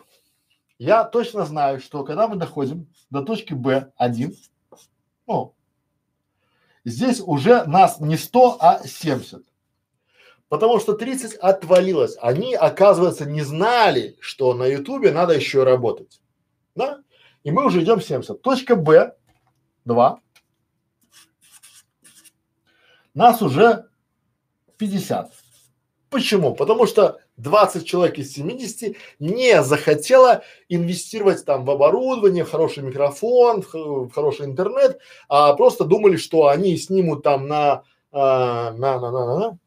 Speaker 1: Я точно знаю, что когда мы доходим до точки Б1, ну, здесь уже нас не 100, а 70. Потому что 30 отвалилось. Они, оказывается, не знали, что на ютубе надо еще работать. Да? И мы уже идем 70. Точка Б, 2. Нас уже 50. Почему? Потому что 20 человек из 70 не захотело инвестировать там в оборудование, в хороший микрофон, в, в хороший интернет, а просто думали, что они снимут там на, а, на, на, на, на,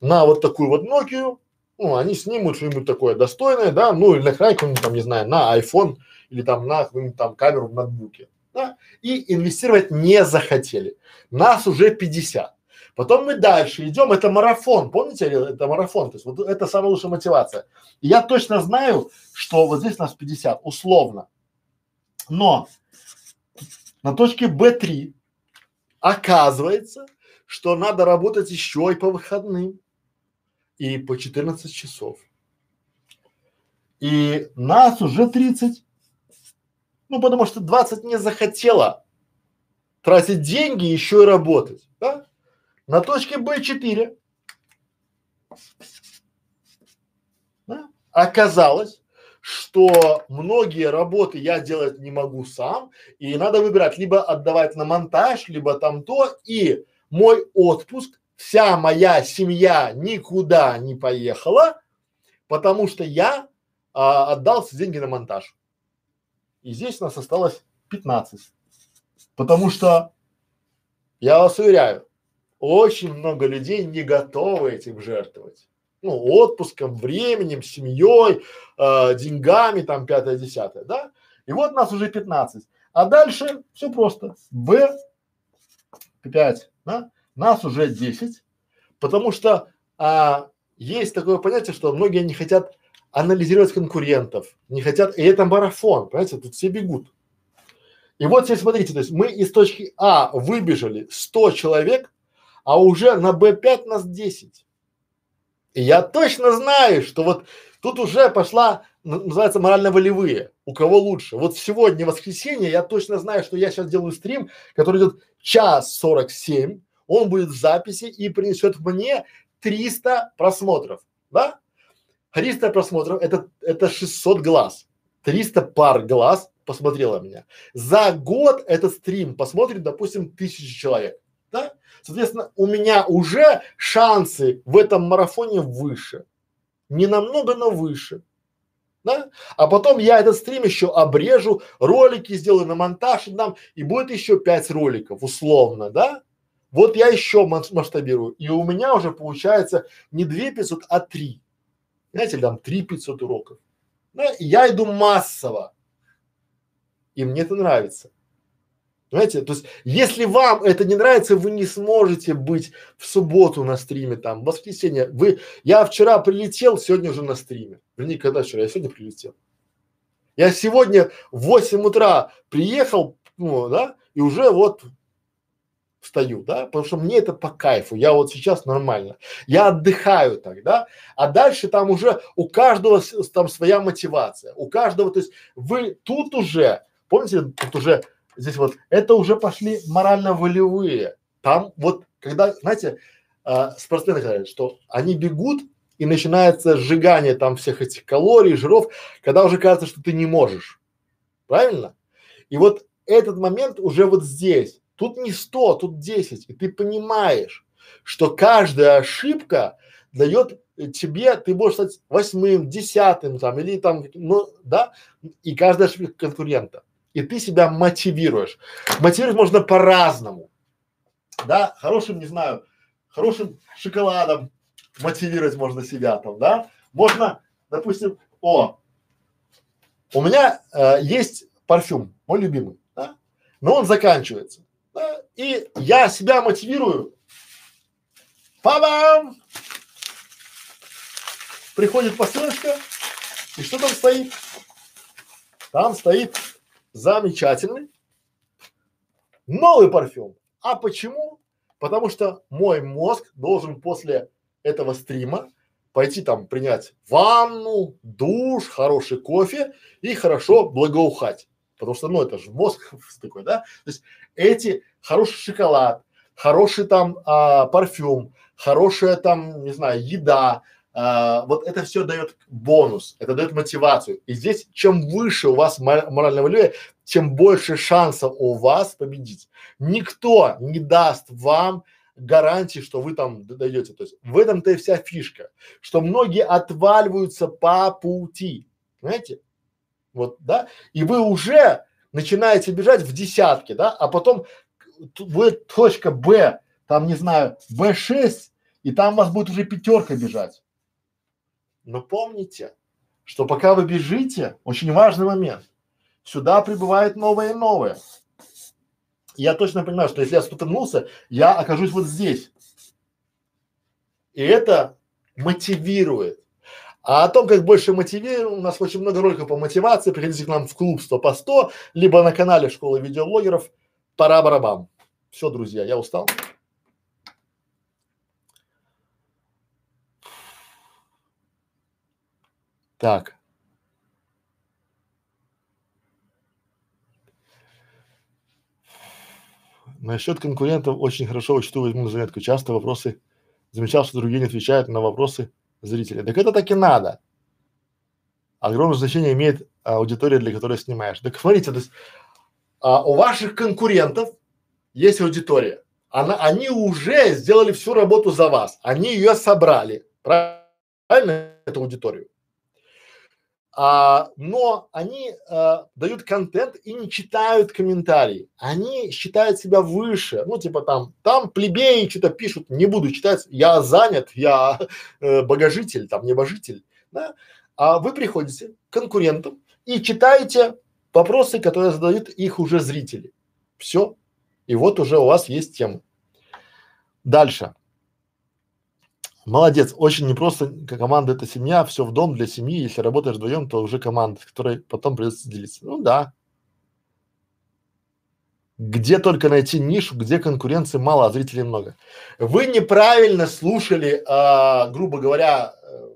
Speaker 1: на вот такую вот Nokia, ну, они снимут что-нибудь такое достойное, да, ну, или на какой-нибудь там, не знаю, на iPhone или там на какую-нибудь там камеру в ноутбуке, да, и инвестировать не захотели. Нас уже 50. Потом мы дальше идем, это марафон, помните, это марафон, то есть вот это самая лучшая мотивация. И я точно знаю, что вот здесь нас 50, условно. Но на точке Б3 оказывается, что надо работать еще и по выходным и по 14 часов. И нас уже 30. Ну, потому что 20 не захотела тратить деньги еще и работать, да? На точке Б4 да? оказалось, что многие работы я делать не могу сам, и надо выбирать либо отдавать на монтаж, либо там то, и мой отпуск вся моя семья никуда не поехала, потому что я а, отдал деньги на монтаж. И здесь у нас осталось 15. Потому что, я вас уверяю, очень много людей не готовы этим жертвовать. Ну, отпуском, временем, семьей, э, деньгами, там, пятое, десятое, да? И вот нас уже 15. А дальше все просто. Б 5, да? нас уже 10, потому что а, есть такое понятие, что многие не хотят анализировать конкурентов, не хотят, и это марафон, понимаете, тут все бегут. И вот здесь смотрите, то есть мы из точки А выбежали 100 человек, а уже на Б5 нас 10. И я точно знаю, что вот тут уже пошла, называется морально-волевые, у кого лучше. Вот сегодня воскресенье, я точно знаю, что я сейчас делаю стрим, который идет час 47, он будет в записи и принесет мне 300 просмотров, да? 300 просмотров это, это 600 глаз, 300 пар глаз посмотрело меня. За год этот стрим посмотрит, допустим, тысячи человек, да? Соответственно, у меня уже шансы в этом марафоне выше. Не намного, но выше. Да? А потом я этот стрим еще обрежу, ролики сделаю на монтаж нам, и будет еще пять роликов, условно, да? Вот я еще масштабирую, и у меня уже получается не 2 500, а 3. Знаете, там 3 500 уроков. Да, и я иду массово. И мне это нравится. Понимаете, то есть, если вам это не нравится, вы не сможете быть в субботу на стриме, там, в воскресенье. Вы, я вчера прилетел, сегодня уже на стриме. Вернее, когда вчера, я сегодня прилетел. Я сегодня в 8 утра приехал, ну, да, и уже вот встаю, да, потому что мне это по кайфу, я вот сейчас нормально, я отдыхаю так, да, а дальше там уже у каждого там своя мотивация, у каждого, то есть вы тут уже, помните, тут уже здесь вот, это уже пошли морально-волевые, там вот, когда, знаете, э, спортсмены говорят, что они бегут и начинается сжигание там всех этих калорий, жиров, когда уже кажется, что ты не можешь, правильно? И вот этот момент уже вот здесь, Тут не 100, тут 10. И ты понимаешь, что каждая ошибка дает тебе, ты можешь стать восьмым, десятым там или там, ну, да, и каждый ошибка конкурента. И ты себя мотивируешь. Мотивировать можно по-разному. Да, хорошим, не знаю, хорошим шоколадом мотивировать можно себя там, да. Можно, допустим, о, у меня э, есть парфюм, мой любимый, да, но он заканчивается. Да, и я себя мотивирую. Па-бам! Приходит посылочка, и что там стоит? Там стоит замечательный новый парфюм. А почему? Потому что мой мозг должен после этого стрима пойти там принять ванну, душ, хороший кофе и хорошо благоухать. Потому что, ну, это же мозг такой, да? То есть эти хороший шоколад, хороший там а, парфюм, хорошая там, не знаю, еда, а, вот это все дает бонус, это дает мотивацию. И здесь, чем выше у вас моральное волевое, тем больше шансов у вас победить. Никто не даст вам гарантии, что вы там дойдете. То есть в этом-то и вся фишка, что многие отваливаются по пути, знаете? Вот, да? И вы уже начинаете бежать в десятки, да? А потом будет точка Б, там, не знаю, Б6, и там у вас будет уже пятерка бежать. Но помните, что пока вы бежите, очень важный момент, сюда прибывает новое и новое. Я точно понимаю, что если я спотыкнулся, я окажусь вот здесь. И это мотивирует. А о том, как больше мотивируем, у нас очень много роликов по мотивации. Приходите к нам в клуб 100 по 100, либо на канале Школы видеоблогеров. Пора барабам. Все, друзья, я устал. Так. Насчет конкурентов очень хорошо учту возьму на заметку. Часто вопросы замечал, что другие не отвечают на вопросы зрителей. Так это так и надо. Огромное значение имеет аудитория, для которой снимаешь. Так смотрите, то есть а, у ваших конкурентов есть аудитория. Она, они уже сделали всю работу за вас. Они ее собрали. Правильно? Эту аудиторию а, но они а, дают контент и не читают комментарии. Они считают себя выше, ну типа там, там плебеи что-то пишут, не буду читать, я занят, я э, богожитель, там небожитель, да. А вы приходите к конкурентам и читаете вопросы, которые задают их уже зрители. Все. И вот уже у вас есть тема. Дальше. Молодец, очень непросто, команда это семья, все в дом для семьи, если работаешь вдвоем, то уже команда, с которой потом придется делиться. Ну да. Где только найти нишу, где конкуренции мало, а зрителей много. Вы неправильно слушали, а, грубо говоря, э,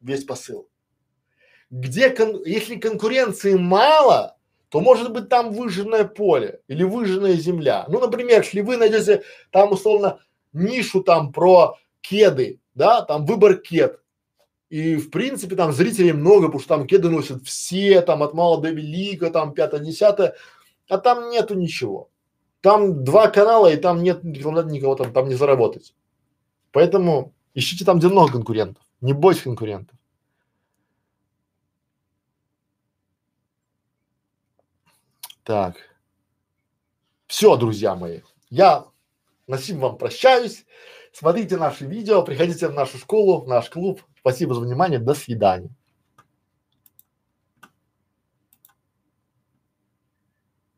Speaker 1: весь посыл. Где, кон, если конкуренции мало, то может быть там выжженное поле или выжженная земля. Ну, например, если вы найдете там условно нишу там про кеды, да, там выбор кед. И в принципе там зрителей много, потому что там кеды носят все, там от мала до велика, там пятое, десятое, а там нету ничего. Там два канала и там нет никого, там, там не заработать. Поэтому ищите там, где много конкурентов. Не бойтесь конкурентов. Так. Все, друзья мои. Я на сим вам прощаюсь. Смотрите наши видео, приходите в нашу школу, в наш клуб. Спасибо за внимание. До свидания.